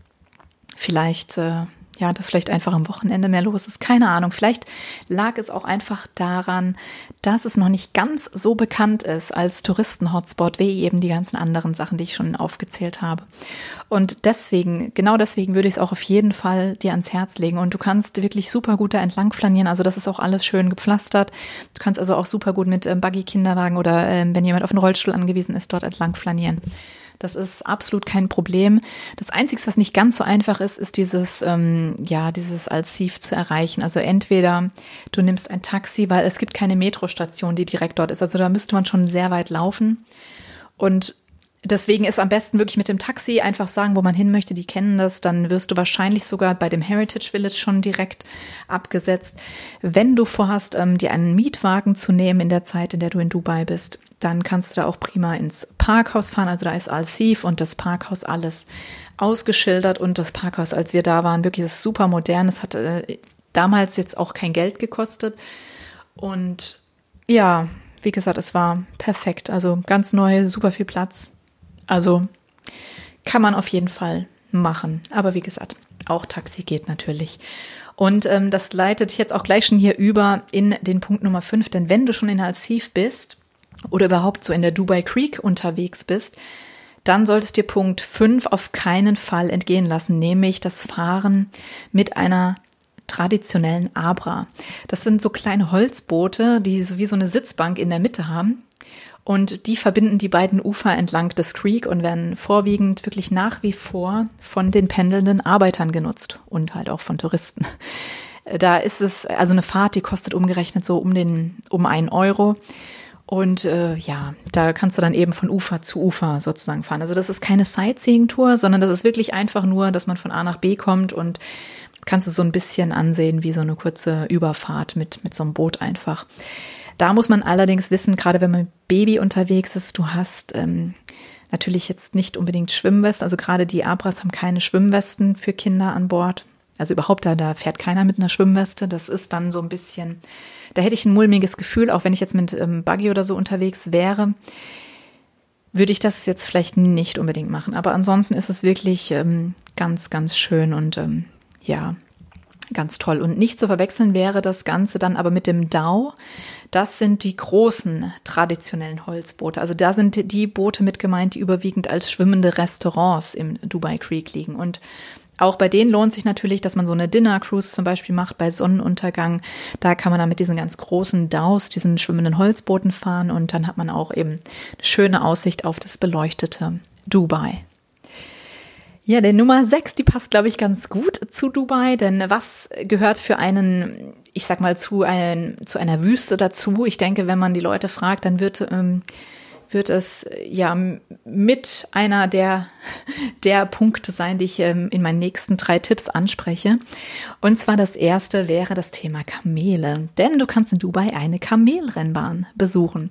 vielleicht äh, ja, dass vielleicht einfach am Wochenende mehr los ist. Keine Ahnung. Vielleicht lag es auch einfach daran, dass es noch nicht ganz so bekannt ist als Touristen-Hotspot wie eben die ganzen anderen Sachen, die ich schon aufgezählt habe. Und deswegen, genau deswegen würde ich es auch auf jeden Fall dir ans Herz legen. Und du kannst wirklich super gut da entlang flanieren. Also das ist auch alles schön gepflastert. Du kannst also auch super gut mit ähm, Buggy-Kinderwagen oder ähm, wenn jemand auf einen Rollstuhl angewiesen ist, dort entlang flanieren. Das ist absolut kein Problem. Das Einzige, was nicht ganz so einfach ist, ist dieses, ähm, ja, dieses Alsif zu erreichen. Also entweder du nimmst ein Taxi, weil es gibt keine Metrostation, die direkt dort ist. Also da müsste man schon sehr weit laufen. Und Deswegen ist am besten wirklich mit dem Taxi einfach sagen, wo man hin möchte. Die kennen das. Dann wirst du wahrscheinlich sogar bei dem Heritage Village schon direkt abgesetzt. Wenn du vorhast, ähm, dir einen Mietwagen zu nehmen in der Zeit, in der du in Dubai bist, dann kannst du da auch prima ins Parkhaus fahren. Also da ist Al-Sif und das Parkhaus alles ausgeschildert. Und das Parkhaus, als wir da waren, wirklich ist super modern. Es hat äh, damals jetzt auch kein Geld gekostet. Und ja, wie gesagt, es war perfekt. Also ganz neu, super viel Platz also kann man auf jeden Fall machen. Aber wie gesagt, auch Taxi geht natürlich. Und ähm, das leitet jetzt auch gleich schon hier über in den Punkt Nummer 5, denn wenn du schon in Alsif bist, oder überhaupt so in der Dubai Creek unterwegs bist, dann solltest dir Punkt 5 auf keinen Fall entgehen lassen, nämlich das Fahren mit einer traditionellen Abra. Das sind so kleine Holzboote, die so wie so eine Sitzbank in der Mitte haben. Und die verbinden die beiden Ufer entlang des Creek und werden vorwiegend wirklich nach wie vor von den pendelnden Arbeitern genutzt und halt auch von Touristen. Da ist es, also eine Fahrt, die kostet umgerechnet so um den, um einen Euro. Und äh, ja, da kannst du dann eben von Ufer zu Ufer sozusagen fahren. Also das ist keine Sightseeing-Tour, sondern das ist wirklich einfach nur, dass man von A nach B kommt und kannst du so ein bisschen ansehen wie so eine kurze Überfahrt mit, mit so einem Boot einfach. Da muss man allerdings wissen, gerade wenn man mit Baby unterwegs ist, du hast ähm, natürlich jetzt nicht unbedingt Schwimmwesten. Also gerade die Abras haben keine Schwimmwesten für Kinder an Bord. Also überhaupt da, da fährt keiner mit einer Schwimmweste. Das ist dann so ein bisschen, da hätte ich ein mulmiges Gefühl, auch wenn ich jetzt mit ähm, Buggy oder so unterwegs wäre, würde ich das jetzt vielleicht nicht unbedingt machen. Aber ansonsten ist es wirklich ähm, ganz, ganz schön und ähm, ja, ganz toll. Und nicht zu verwechseln wäre das Ganze dann aber mit dem Dau. Das sind die großen traditionellen Holzboote. Also da sind die Boote mit gemeint, die überwiegend als schwimmende Restaurants im Dubai Creek liegen. Und auch bei denen lohnt sich natürlich, dass man so eine Dinner Cruise zum Beispiel macht bei Sonnenuntergang. Da kann man dann mit diesen ganz großen Daus, diesen schwimmenden Holzbooten fahren und dann hat man auch eben eine schöne Aussicht auf das beleuchtete Dubai. Ja, der Nummer 6, die passt, glaube ich, ganz gut zu Dubai, denn was gehört für einen, ich sag mal, zu, ein, zu einer Wüste dazu? Ich denke, wenn man die Leute fragt, dann wird ähm, wird es ja mit einer der, der Punkte sein, die ich ähm, in meinen nächsten drei Tipps anspreche. Und zwar das erste wäre das Thema Kamele. Denn du kannst in Dubai eine Kamelrennbahn besuchen.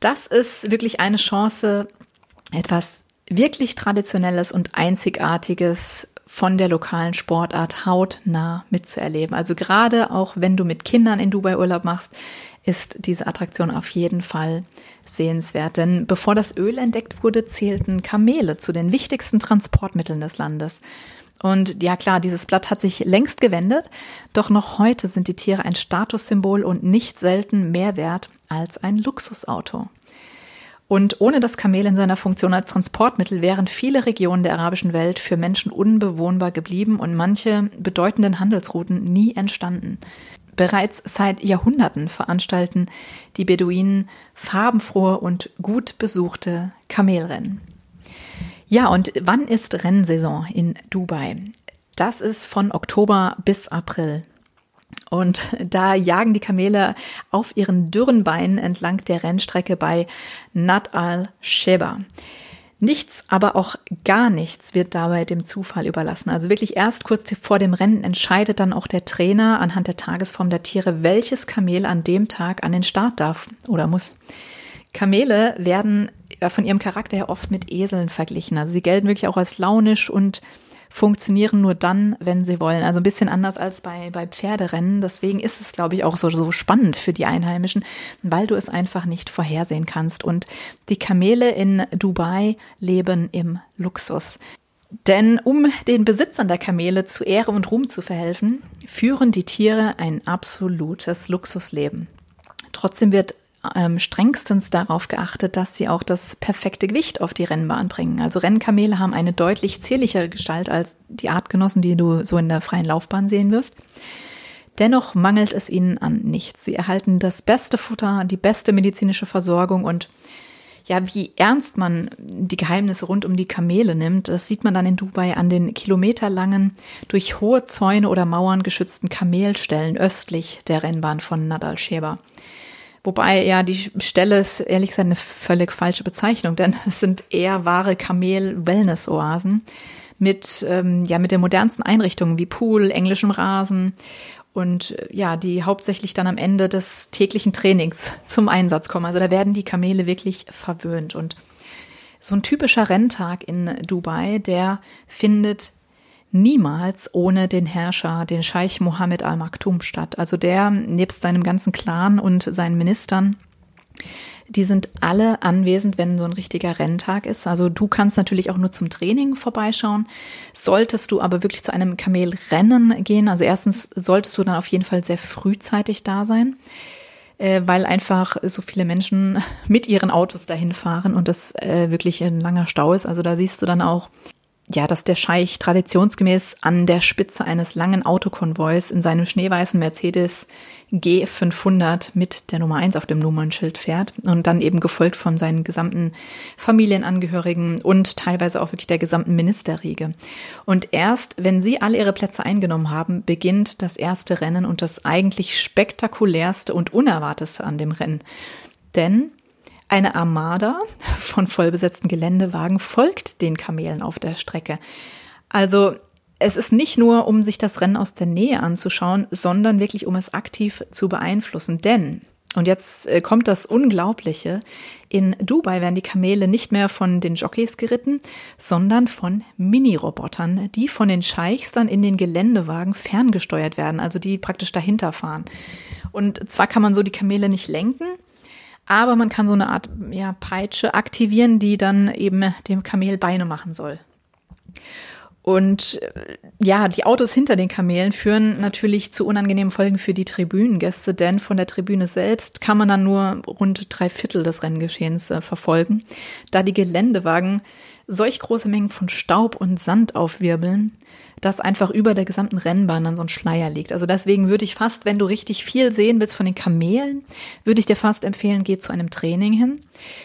Das ist wirklich eine Chance, etwas wirklich Traditionelles und Einzigartiges von der lokalen Sportart hautnah mitzuerleben. Also gerade auch wenn du mit Kindern in Dubai Urlaub machst, ist diese Attraktion auf jeden Fall sehenswert. Denn bevor das Öl entdeckt wurde, zählten Kamele zu den wichtigsten Transportmitteln des Landes. Und ja klar, dieses Blatt hat sich längst gewendet, doch noch heute sind die Tiere ein Statussymbol und nicht selten mehr wert als ein Luxusauto. Und ohne das Kamel in seiner Funktion als Transportmittel wären viele Regionen der arabischen Welt für Menschen unbewohnbar geblieben und manche bedeutenden Handelsrouten nie entstanden. Bereits seit Jahrhunderten veranstalten die Beduinen farbenfrohe und gut besuchte Kamelrennen. Ja, und wann ist Rennsaison in Dubai? Das ist von Oktober bis April. Und da jagen die Kamele auf ihren dürren Beinen entlang der Rennstrecke bei Nat al-Sheba. Nichts, aber auch gar nichts wird dabei dem Zufall überlassen. Also wirklich erst kurz vor dem Rennen entscheidet dann auch der Trainer anhand der Tagesform der Tiere, welches Kamel an dem Tag an den Start darf oder muss. Kamele werden von ihrem Charakter her oft mit Eseln verglichen. Also sie gelten wirklich auch als launisch und funktionieren nur dann, wenn sie wollen. Also ein bisschen anders als bei, bei Pferderennen. Deswegen ist es, glaube ich, auch so, so spannend für die Einheimischen, weil du es einfach nicht vorhersehen kannst. Und die Kamele in Dubai leben im Luxus. Denn um den Besitzern der Kamele zu Ehre und Ruhm zu verhelfen, führen die Tiere ein absolutes Luxusleben. Trotzdem wird ähm, strengstens darauf geachtet, dass sie auch das perfekte Gewicht auf die Rennbahn bringen. Also Rennkamele haben eine deutlich zierlichere Gestalt als die Artgenossen, die du so in der freien Laufbahn sehen wirst. Dennoch mangelt es ihnen an nichts. Sie erhalten das beste Futter, die beste medizinische Versorgung und ja, wie ernst man die Geheimnisse rund um die Kamele nimmt, das sieht man dann in Dubai an den kilometerlangen, durch hohe Zäune oder Mauern geschützten Kamelstellen östlich der Rennbahn von Nadal Sheba. Wobei ja die Stelle ist ehrlich gesagt eine völlig falsche Bezeichnung, denn es sind eher wahre Kamel-Wellness-Oasen mit, ähm, ja, mit den modernsten Einrichtungen wie Pool, englischem Rasen und äh, ja, die hauptsächlich dann am Ende des täglichen Trainings zum Einsatz kommen. Also da werden die Kamele wirklich verwöhnt und so ein typischer Renntag in Dubai, der findet niemals ohne den Herrscher, den Scheich Mohammed al Maktoum statt. Also der, nebst seinem ganzen Clan und seinen Ministern, die sind alle anwesend, wenn so ein richtiger Renntag ist. Also du kannst natürlich auch nur zum Training vorbeischauen. Solltest du aber wirklich zu einem Kamelrennen gehen, also erstens solltest du dann auf jeden Fall sehr frühzeitig da sein. äh, weil einfach so viele Menschen mit ihren Autos dahin fahren und das äh, wirklich ein langer Stau ist. Also da siehst du dann auch, ja, dass der Scheich traditionsgemäß an der Spitze eines langen Autokonvois in seinem schneeweißen Mercedes G500 mit der Nummer 1 auf dem Nummernschild fährt und dann eben gefolgt von seinen gesamten Familienangehörigen und teilweise auch wirklich der gesamten Ministerriege. Und erst, wenn sie alle ihre Plätze eingenommen haben, beginnt das erste Rennen und das eigentlich spektakulärste und unerwartetste an dem Rennen. Denn eine Armada von vollbesetzten Geländewagen folgt den Kamelen auf der Strecke. Also es ist nicht nur, um sich das Rennen aus der Nähe anzuschauen, sondern wirklich, um es aktiv zu beeinflussen. Denn, und jetzt äh, kommt das Unglaubliche, in Dubai werden die Kamele nicht mehr von den Jockeys geritten, sondern von Mini-Robotern, die von den Scheichs dann in den Geländewagen ferngesteuert werden, also die praktisch dahinter fahren. Und zwar kann man so die Kamele nicht lenken, aber man kann so eine Art ja, Peitsche aktivieren, die dann eben dem Kamel Beine machen soll. Und äh, ja, die Autos hinter den Kamelen führen natürlich zu unangenehmen Folgen für die Tribünengäste, denn von der Tribüne selbst kann man dann nur rund drei Viertel des Renngeschehens äh, verfolgen, da die Geländewagen solch große Mengen von Staub und Sand aufwirbeln, dass einfach über der gesamten Rennbahn dann so ein Schleier liegt. Also deswegen würde ich fast, wenn du richtig viel sehen willst von den Kamelen, würde ich dir fast empfehlen, geh zu einem Training hin.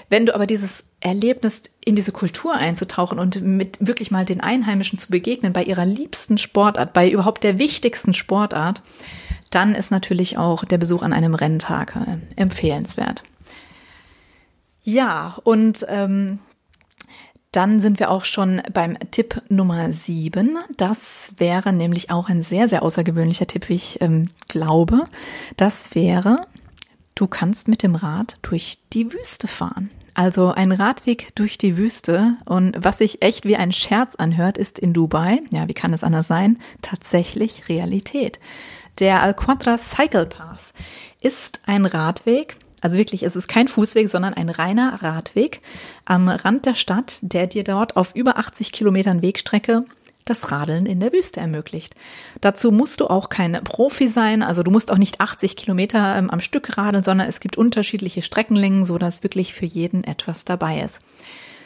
Wenn du aber dieses Erlebnis in diese Kultur einzutauchen und mit wirklich mal den Einheimischen zu begegnen, bei ihrer liebsten Sportart, bei überhaupt der wichtigsten Sportart, dann ist natürlich auch der Besuch an einem Renntag äh, empfehlenswert. Ja, und ähm, dann sind wir auch schon beim Tipp Nummer sieben. Das wäre nämlich auch ein sehr, sehr außergewöhnlicher Tipp, wie ich ähm, glaube. Das wäre, du kannst mit dem Rad durch die Wüste fahren. Also ein Radweg durch die Wüste. Und was sich echt wie ein Scherz anhört, ist in Dubai, ja, wie kann es anders sein, tatsächlich Realität. Der Al-Quadra Cycle Path ist ein Radweg, also wirklich, es ist kein Fußweg, sondern ein reiner Radweg am Rand der Stadt, der dir dort auf über 80 Kilometern Wegstrecke das Radeln in der Wüste ermöglicht. Dazu musst du auch kein Profi sein, also du musst auch nicht 80 Kilometer ähm, am Stück radeln, sondern es gibt unterschiedliche Streckenlängen, so dass wirklich für jeden etwas dabei ist.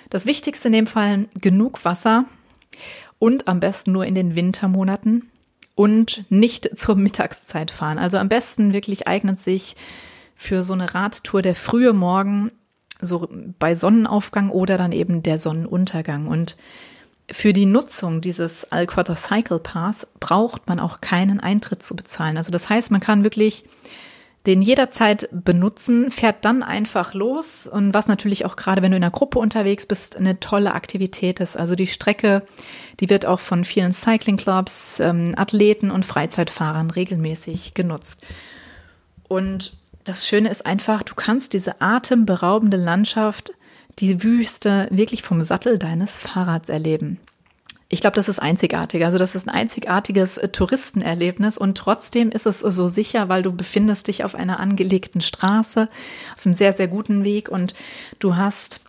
Das Wichtigste in dem Fall genug Wasser und am besten nur in den Wintermonaten und nicht zur Mittagszeit fahren. Also am besten wirklich eignet sich für so eine Radtour der frühe Morgen, so bei Sonnenaufgang oder dann eben der Sonnenuntergang. Und für die Nutzung dieses Al-Quadricycle Path braucht man auch keinen Eintritt zu bezahlen. Also das heißt, man kann wirklich den jederzeit benutzen, fährt dann einfach los und was natürlich auch gerade, wenn du in einer Gruppe unterwegs bist, eine tolle Aktivität ist. Also die Strecke, die wird auch von vielen Cycling-Clubs, ähm, Athleten und Freizeitfahrern regelmäßig genutzt. Und das Schöne ist einfach, du kannst diese atemberaubende Landschaft die Wüste wirklich vom Sattel deines Fahrrads erleben. Ich glaube, das ist einzigartig. Also das ist ein einzigartiges äh, Touristenerlebnis und trotzdem ist es so sicher, weil du befindest dich auf einer angelegten Straße, auf einem sehr, sehr guten Weg und du hast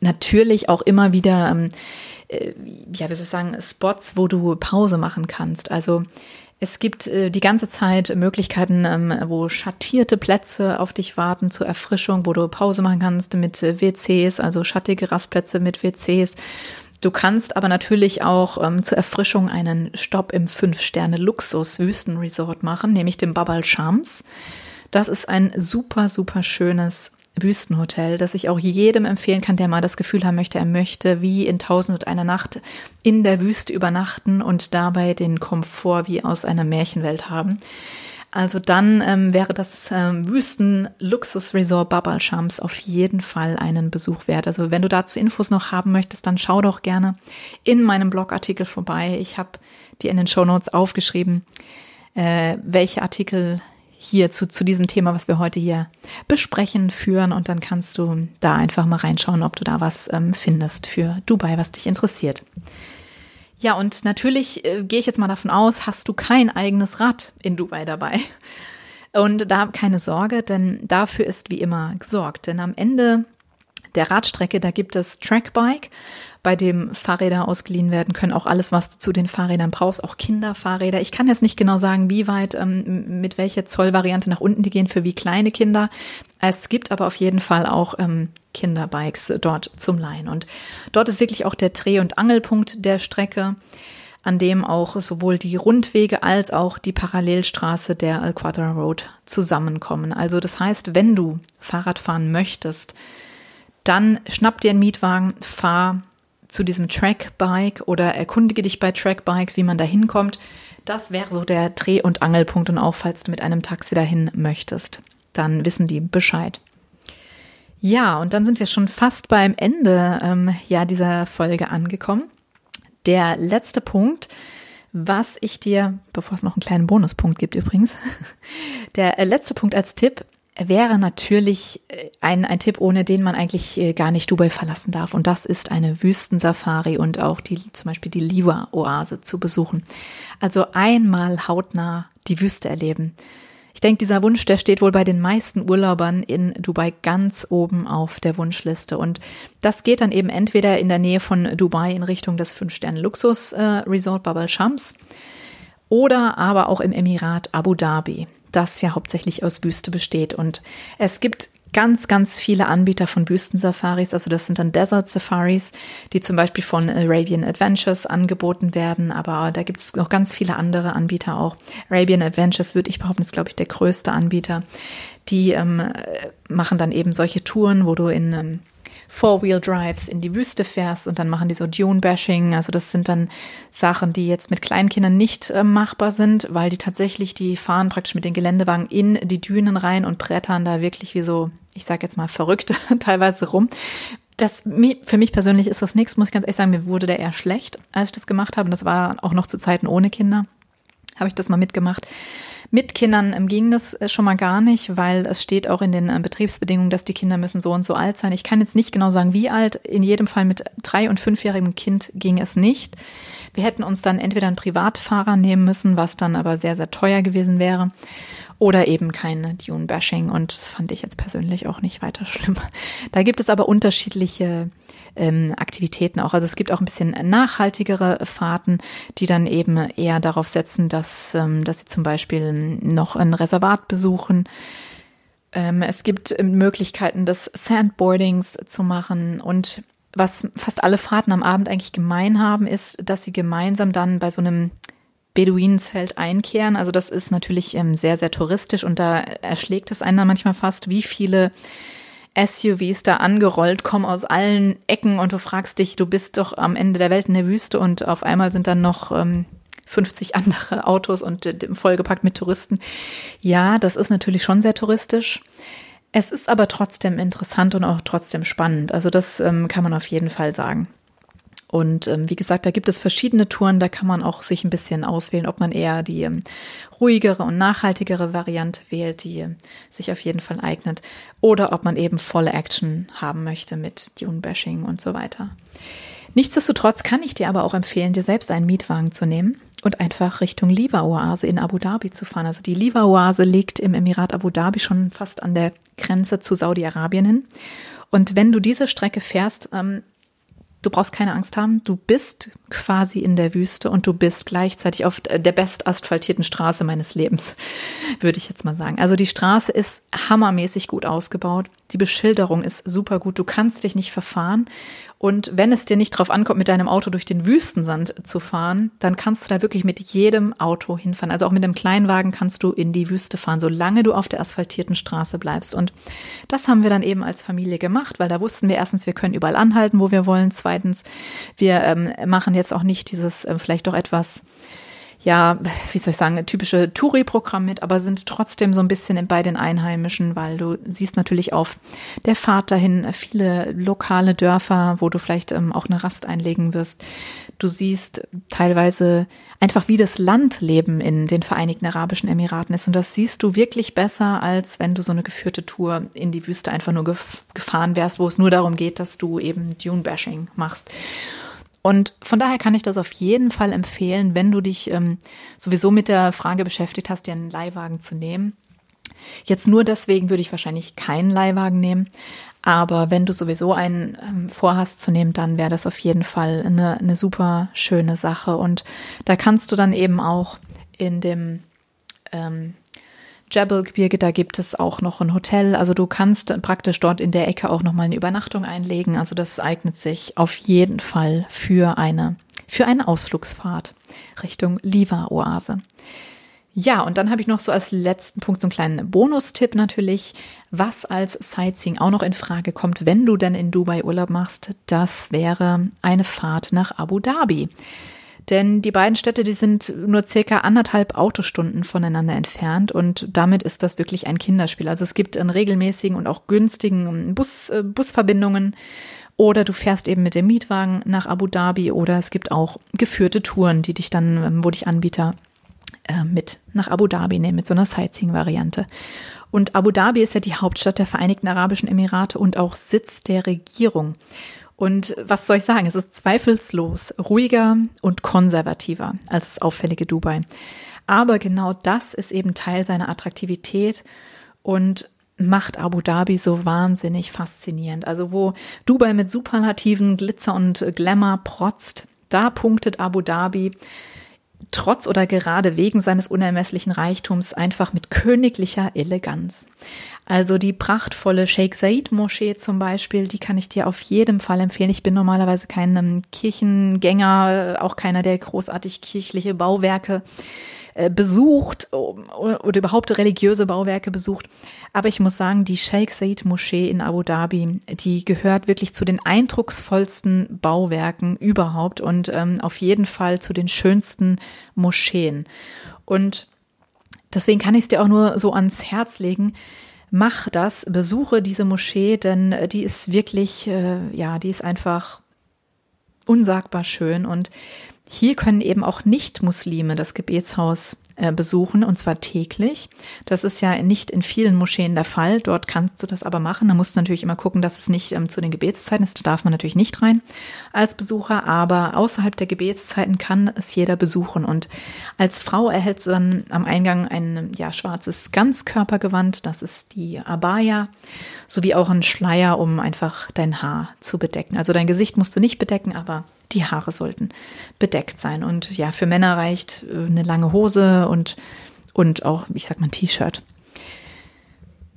natürlich auch immer wieder, ähm, äh, ja, wie soll ich sagen, Spots, wo du Pause machen kannst. Also es gibt äh, die ganze Zeit Möglichkeiten, ähm, wo schattierte Plätze auf dich warten zur Erfrischung, wo du Pause machen kannst mit äh, WCs, also schattige Rastplätze mit WCs. Du kannst aber natürlich auch ähm, zur Erfrischung einen Stopp im Fünf-Sterne-Luxus-Wüstenresort machen, nämlich dem Babal Shams. Das ist ein super, super schönes Wüstenhotel, das ich auch jedem empfehlen kann, der mal das Gefühl haben möchte, er möchte wie in Tausend und einer Nacht in der Wüste übernachten und dabei den Komfort wie aus einer Märchenwelt haben. Also dann ähm, wäre das ähm, Wüsten-Luxus-Resort Babal Shams auf jeden Fall einen Besuch wert. Also wenn du dazu Infos noch haben möchtest, dann schau doch gerne in meinem Blogartikel vorbei. Ich habe dir in den Show Notes aufgeschrieben, äh, welche Artikel hier zu, zu diesem Thema, was wir heute hier besprechen, führen und dann kannst du da einfach mal reinschauen, ob du da was ähm, findest für Dubai, was dich interessiert. Ja, und natürlich äh, gehe ich jetzt mal davon aus, hast du kein eigenes Rad in Dubai dabei. Und da keine Sorge, denn dafür ist wie immer gesorgt. Denn am Ende der Radstrecke, da gibt es Trackbike, bei dem Fahrräder ausgeliehen werden können, auch alles, was du zu den Fahrrädern brauchst, auch Kinderfahrräder. Ich kann jetzt nicht genau sagen, wie weit, ähm, mit welcher Zollvariante nach unten die gehen, für wie kleine Kinder. Es gibt aber auf jeden Fall auch ähm, Kinderbikes dort zum Leihen. Und dort ist wirklich auch der Dreh- und Angelpunkt der Strecke an dem auch sowohl die Rundwege als auch die Parallelstraße der Al Quadra Road zusammenkommen. Also das heißt, wenn du Fahrrad fahren möchtest, dann schnapp dir einen Mietwagen, fahr zu diesem Trackbike oder erkundige dich bei Trackbikes, wie man da hinkommt. Das wäre so der Dreh- und Angelpunkt und auch falls du mit einem Taxi dahin möchtest, dann wissen die Bescheid. Ja, und dann sind wir schon fast beim Ende ähm, ja, dieser Folge angekommen. Der letzte Punkt, was ich dir, bevor es noch einen kleinen Bonuspunkt gibt übrigens, der letzte Punkt als Tipp wäre natürlich äh, ein, ein Tipp, ohne den man eigentlich äh, gar nicht Dubai verlassen darf. Und das ist eine Wüstensafari und auch die, zum Beispiel die Liwa-Oase zu besuchen. Also einmal hautnah die Wüste erleben. Ich denke, dieser Wunsch, der steht wohl bei den meisten Urlaubern in Dubai ganz oben auf der Wunschliste. Und das geht dann eben entweder in der Nähe von Dubai in Richtung des Fünf-Sterne-Luxus-Resort äh, Babal Shams oder aber auch im Emirat Abu Dhabi das ja hauptsächlich aus Wüste besteht. Und es gibt ganz, ganz viele Anbieter von Wüstensafaris. Also das sind dann Desert Safaris, die zum Beispiel von Arabian Adventures angeboten werden. Aber da gibt es noch ganz viele andere Anbieter auch. Arabian Adventures würde ich behaupten, ist, glaube ich, der größte Anbieter. Die ähm, machen dann eben solche Touren, wo du in ähm, Four-Wheel-Drives in die Wüste fährst und dann machen die so Dune-Bashing. Also das sind dann Sachen, die jetzt mit Kleinkindern nicht äh, machbar sind, weil die tatsächlich, die fahren praktisch mit den Geländewagen in die Dünen rein und brettern da wirklich wie so, ich sag jetzt mal verrückt teilweise rum. Das, für mich persönlich ist das nichts, muss ich ganz ehrlich sagen. Mir wurde der eher schlecht, als ich das gemacht habe. Und das war auch noch zu Zeiten ohne Kinder. Habe ich das mal mitgemacht. Mit Kindern ähm, ging das äh, schon mal gar nicht, weil es steht auch in den äh, Betriebsbedingungen, dass die Kinder müssen so und so alt sein. Ich kann jetzt nicht genau sagen, wie alt. In jedem Fall mit drei- und fünfjährigem Kind ging es nicht. Wir hätten uns dann entweder einen Privatfahrer nehmen müssen, was dann aber sehr, sehr teuer gewesen wäre oder eben kein Dune-Bashing. Und das fand ich jetzt persönlich auch nicht weiter schlimm. Da gibt es aber unterschiedliche ähm, Aktivitäten auch. Also es gibt auch ein bisschen nachhaltigere Fahrten, die dann eben eher darauf setzen, dass, ähm, dass sie zum Beispiel noch ein Reservat besuchen. Ähm, es gibt Möglichkeiten des Sandboardings zu machen und was fast alle Fahrten am Abend eigentlich gemein haben, ist, dass sie gemeinsam dann bei so einem Beduinenzelt einkehren. Also das ist natürlich ähm, sehr, sehr touristisch und da erschlägt es einen dann manchmal fast, wie viele SUVs da angerollt kommen aus allen Ecken und du fragst dich, du bist doch am Ende der Welt in der Wüste und auf einmal sind dann noch ähm, 50 andere Autos und äh, vollgepackt mit Touristen. Ja, das ist natürlich schon sehr touristisch. Es ist aber trotzdem interessant und auch trotzdem spannend. Also das ähm, kann man auf jeden Fall sagen. Und ähm, wie gesagt, da gibt es verschiedene Touren, da kann man auch sich ein bisschen auswählen, ob man eher die ähm, ruhigere und nachhaltigere Variante wählt, die äh, sich auf jeden Fall eignet, oder ob man eben volle Action haben möchte mit Dune-Bashing und so weiter. Nichtsdestotrotz kann ich dir aber auch empfehlen, dir selbst einen Mietwagen zu nehmen und einfach Richtung Liva-Oase in Abu Dhabi zu fahren. Also die Liva-Oase liegt im Emirat Abu Dhabi schon fast an der Grenze zu Saudi-Arabien hin. Und wenn du diese Strecke fährst, ähm, Du brauchst keine Angst haben. Du bist quasi in der Wüste und du bist gleichzeitig auf der best asphaltierten Straße meines Lebens, würde ich jetzt mal sagen. Also die Straße ist hammermäßig gut ausgebaut. Die Beschilderung ist super gut. Du kannst dich nicht verfahren und wenn es dir nicht drauf ankommt, mit deinem Auto durch den Wüstensand zu fahren, dann kannst du da wirklich mit jedem Auto hinfahren. Also auch mit einem Kleinwagen kannst du in die Wüste fahren, solange du auf der asphaltierten Straße bleibst. Und das haben wir dann eben als Familie gemacht, weil da wussten wir erstens, wir können überall anhalten, wo wir wollen. Zweitens, wir ähm, machen jetzt auch nicht dieses äh, vielleicht doch etwas ja, wie soll ich sagen, typische Touri-Programm mit, aber sind trotzdem so ein bisschen bei den Einheimischen, weil du siehst natürlich auf der Fahrt dahin viele lokale Dörfer, wo du vielleicht ähm, auch eine Rast einlegen wirst. Du siehst teilweise einfach, wie das Landleben in den Vereinigten Arabischen Emiraten ist. Und das siehst du wirklich besser, als wenn du so eine geführte Tour in die Wüste einfach nur gefahren wärst, wo es nur darum geht, dass du eben Dune-Bashing machst. Und von daher kann ich das auf jeden Fall empfehlen, wenn du dich ähm, sowieso mit der Frage beschäftigt hast, dir einen Leihwagen zu nehmen. Jetzt nur deswegen würde ich wahrscheinlich keinen Leihwagen nehmen. Aber wenn du sowieso einen ähm, vorhast zu nehmen, dann wäre das auf jeden Fall eine, eine super schöne Sache. Und da kannst du dann eben auch in dem ähm, Jebelgebirge, da gibt es auch noch ein Hotel. Also du kannst praktisch dort in der Ecke auch nochmal eine Übernachtung einlegen. Also das eignet sich auf jeden Fall für eine, für eine Ausflugsfahrt Richtung Liva-Oase. Ja, und dann habe ich noch so als letzten Punkt so einen kleinen Bonustipp natürlich, was als Sightseeing auch noch in Frage kommt, wenn du denn in Dubai Urlaub machst. Das wäre eine Fahrt nach Abu Dhabi. Denn die beiden Städte, die sind nur circa anderthalb Autostunden voneinander entfernt und damit ist das wirklich ein Kinderspiel. Also es gibt in regelmäßigen und auch günstigen Bus, äh, Busverbindungen oder du fährst eben mit dem Mietwagen nach Abu Dhabi oder es gibt auch geführte Touren, die dich dann, ähm, wo dich Anbieter äh, mit nach Abu Dhabi nehmen, mit so einer Sightseeing-Variante. Und Abu Dhabi ist ja die Hauptstadt der Vereinigten Arabischen Emirate und auch Sitz der Regierung. Und was soll ich sagen? Es ist zweifellos ruhiger und konservativer als das auffällige Dubai. Aber genau das ist eben Teil seiner Attraktivität und macht Abu Dhabi so wahnsinnig faszinierend. Also wo Dubai mit superlativen Glitzer und Glamour protzt, da punktet Abu Dhabi trotz oder gerade wegen seines unermesslichen Reichtums einfach mit königlicher Eleganz. Also die prachtvolle Sheikh Said Moschee zum Beispiel, die kann ich dir auf jeden Fall empfehlen. Ich bin normalerweise kein ähm, Kirchengänger, auch keiner, der großartig kirchliche Bauwerke besucht oder überhaupt religiöse Bauwerke besucht. Aber ich muss sagen, die Sheikh Said Moschee in Abu Dhabi, die gehört wirklich zu den eindrucksvollsten Bauwerken überhaupt und ähm, auf jeden Fall zu den schönsten Moscheen. Und deswegen kann ich es dir auch nur so ans Herz legen mach das, besuche diese Moschee, denn äh, die ist wirklich, äh, ja, die ist einfach unsagbar schön und hier können eben auch Nicht-Muslime das Gebetshaus äh, besuchen und zwar täglich. Das ist ja nicht in vielen Moscheen der Fall. Dort kannst du das aber machen. Da musst du natürlich immer gucken, dass es nicht ähm, zu den Gebetszeiten ist. Da darf man natürlich nicht rein als Besucher, aber außerhalb der Gebetszeiten kann es jeder besuchen. Und als Frau erhältst du dann am Eingang ein ja, schwarzes Ganzkörpergewand. Das ist die Abaya, sowie auch ein Schleier, um einfach dein Haar zu bedecken. Also dein Gesicht musst du nicht bedecken, aber die Haare sollten bedeckt sein. Und ja, für Männer reicht äh, eine lange Hose und, und auch, ich sag mal, ein T-Shirt.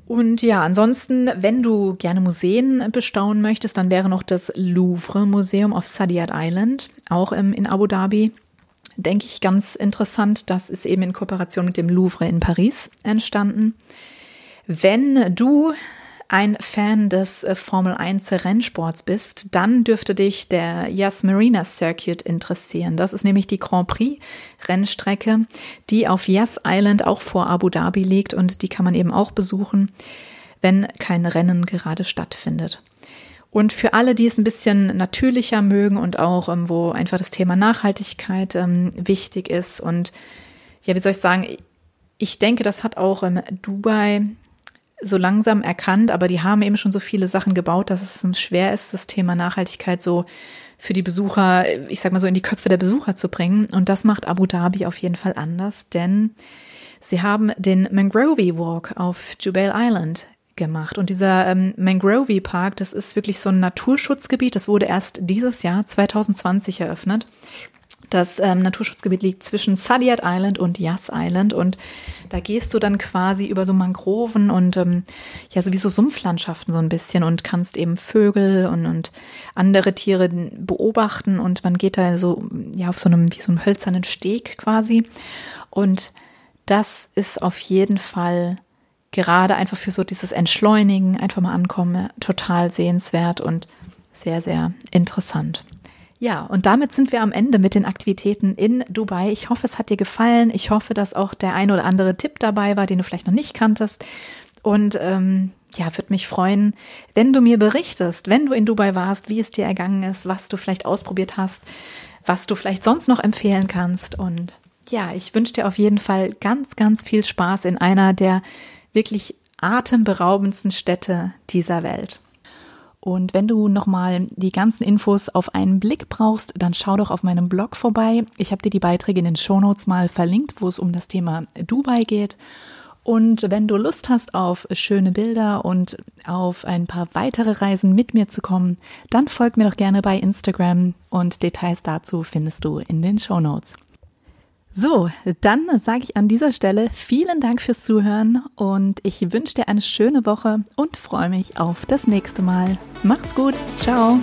Und ja, ansonsten, wenn du gerne Museen bestaunen möchtest, dann wäre noch das Louvre Museum auf Saadiyat Island, auch im, in Abu Dhabi. Denke ich ganz interessant. Das ist eben in Kooperation mit dem Louvre in Paris entstanden. Wenn du ein Fan des äh, Formel 1 Rennsports bist, dann dürfte dich der Yas Marina Circuit interessieren. Das ist nämlich die Grand Prix Rennstrecke, die auf Yas Island auch vor Abu Dhabi liegt und die kann man eben auch besuchen, wenn kein Rennen gerade stattfindet. Und für alle, die es ein bisschen natürlicher mögen und auch, ähm, wo einfach das Thema Nachhaltigkeit ähm, wichtig ist und ja, wie soll ich sagen, ich denke, das hat auch ähm, Dubai so langsam erkannt, aber die haben eben schon so viele Sachen gebaut, dass es schwer ist, das Thema Nachhaltigkeit so für die Besucher, ich sag mal so in die Köpfe der Besucher zu bringen. Und das macht Abu Dhabi auf jeden Fall anders, denn sie haben den Mangrove Walk auf Jubail Island gemacht. Und dieser ähm, Mangrove Park, das ist wirklich so ein Naturschutzgebiet. Das wurde erst dieses Jahr 2020 eröffnet. Das ähm, Naturschutzgebiet liegt zwischen Saadiyat Island und Yas Island und da gehst du dann quasi über so Mangroven und ähm, ja sowieso Sumpflandschaften so ein bisschen und kannst eben Vögel und, und andere Tiere beobachten und man geht da so ja auf so einem wie so einem hölzernen Steg quasi und das ist auf jeden Fall gerade einfach für so dieses Entschleunigen, einfach mal ankommen, total sehenswert und sehr, sehr interessant. Ja, und damit sind wir am Ende mit den Aktivitäten in Dubai. Ich hoffe, es hat dir gefallen. Ich hoffe, dass auch der ein oder andere Tipp dabei war, den du vielleicht noch nicht kanntest. Und ähm, ja, würde mich freuen, wenn du mir berichtest, wenn du in Dubai warst, wie es dir ergangen ist, was du vielleicht ausprobiert hast, was du vielleicht sonst noch empfehlen kannst. Und ja, ich wünsche dir auf jeden Fall ganz, ganz viel Spaß in einer der wirklich atemberaubendsten Städte dieser Welt. Und wenn du nochmal die ganzen Infos auf einen Blick brauchst, dann schau doch auf meinem Blog vorbei. Ich habe dir die Beiträge in den Shownotes mal verlinkt, wo es um das Thema Dubai geht. Und wenn du Lust hast auf schöne Bilder und auf ein paar weitere Reisen mit mir zu kommen, dann folg mir doch gerne bei Instagram und Details dazu findest du in den Show Notes. So, dann sage ich an dieser Stelle vielen Dank fürs Zuhören und ich wünsche dir eine schöne Woche und freue mich auf das nächste Mal. Macht's gut, ciao.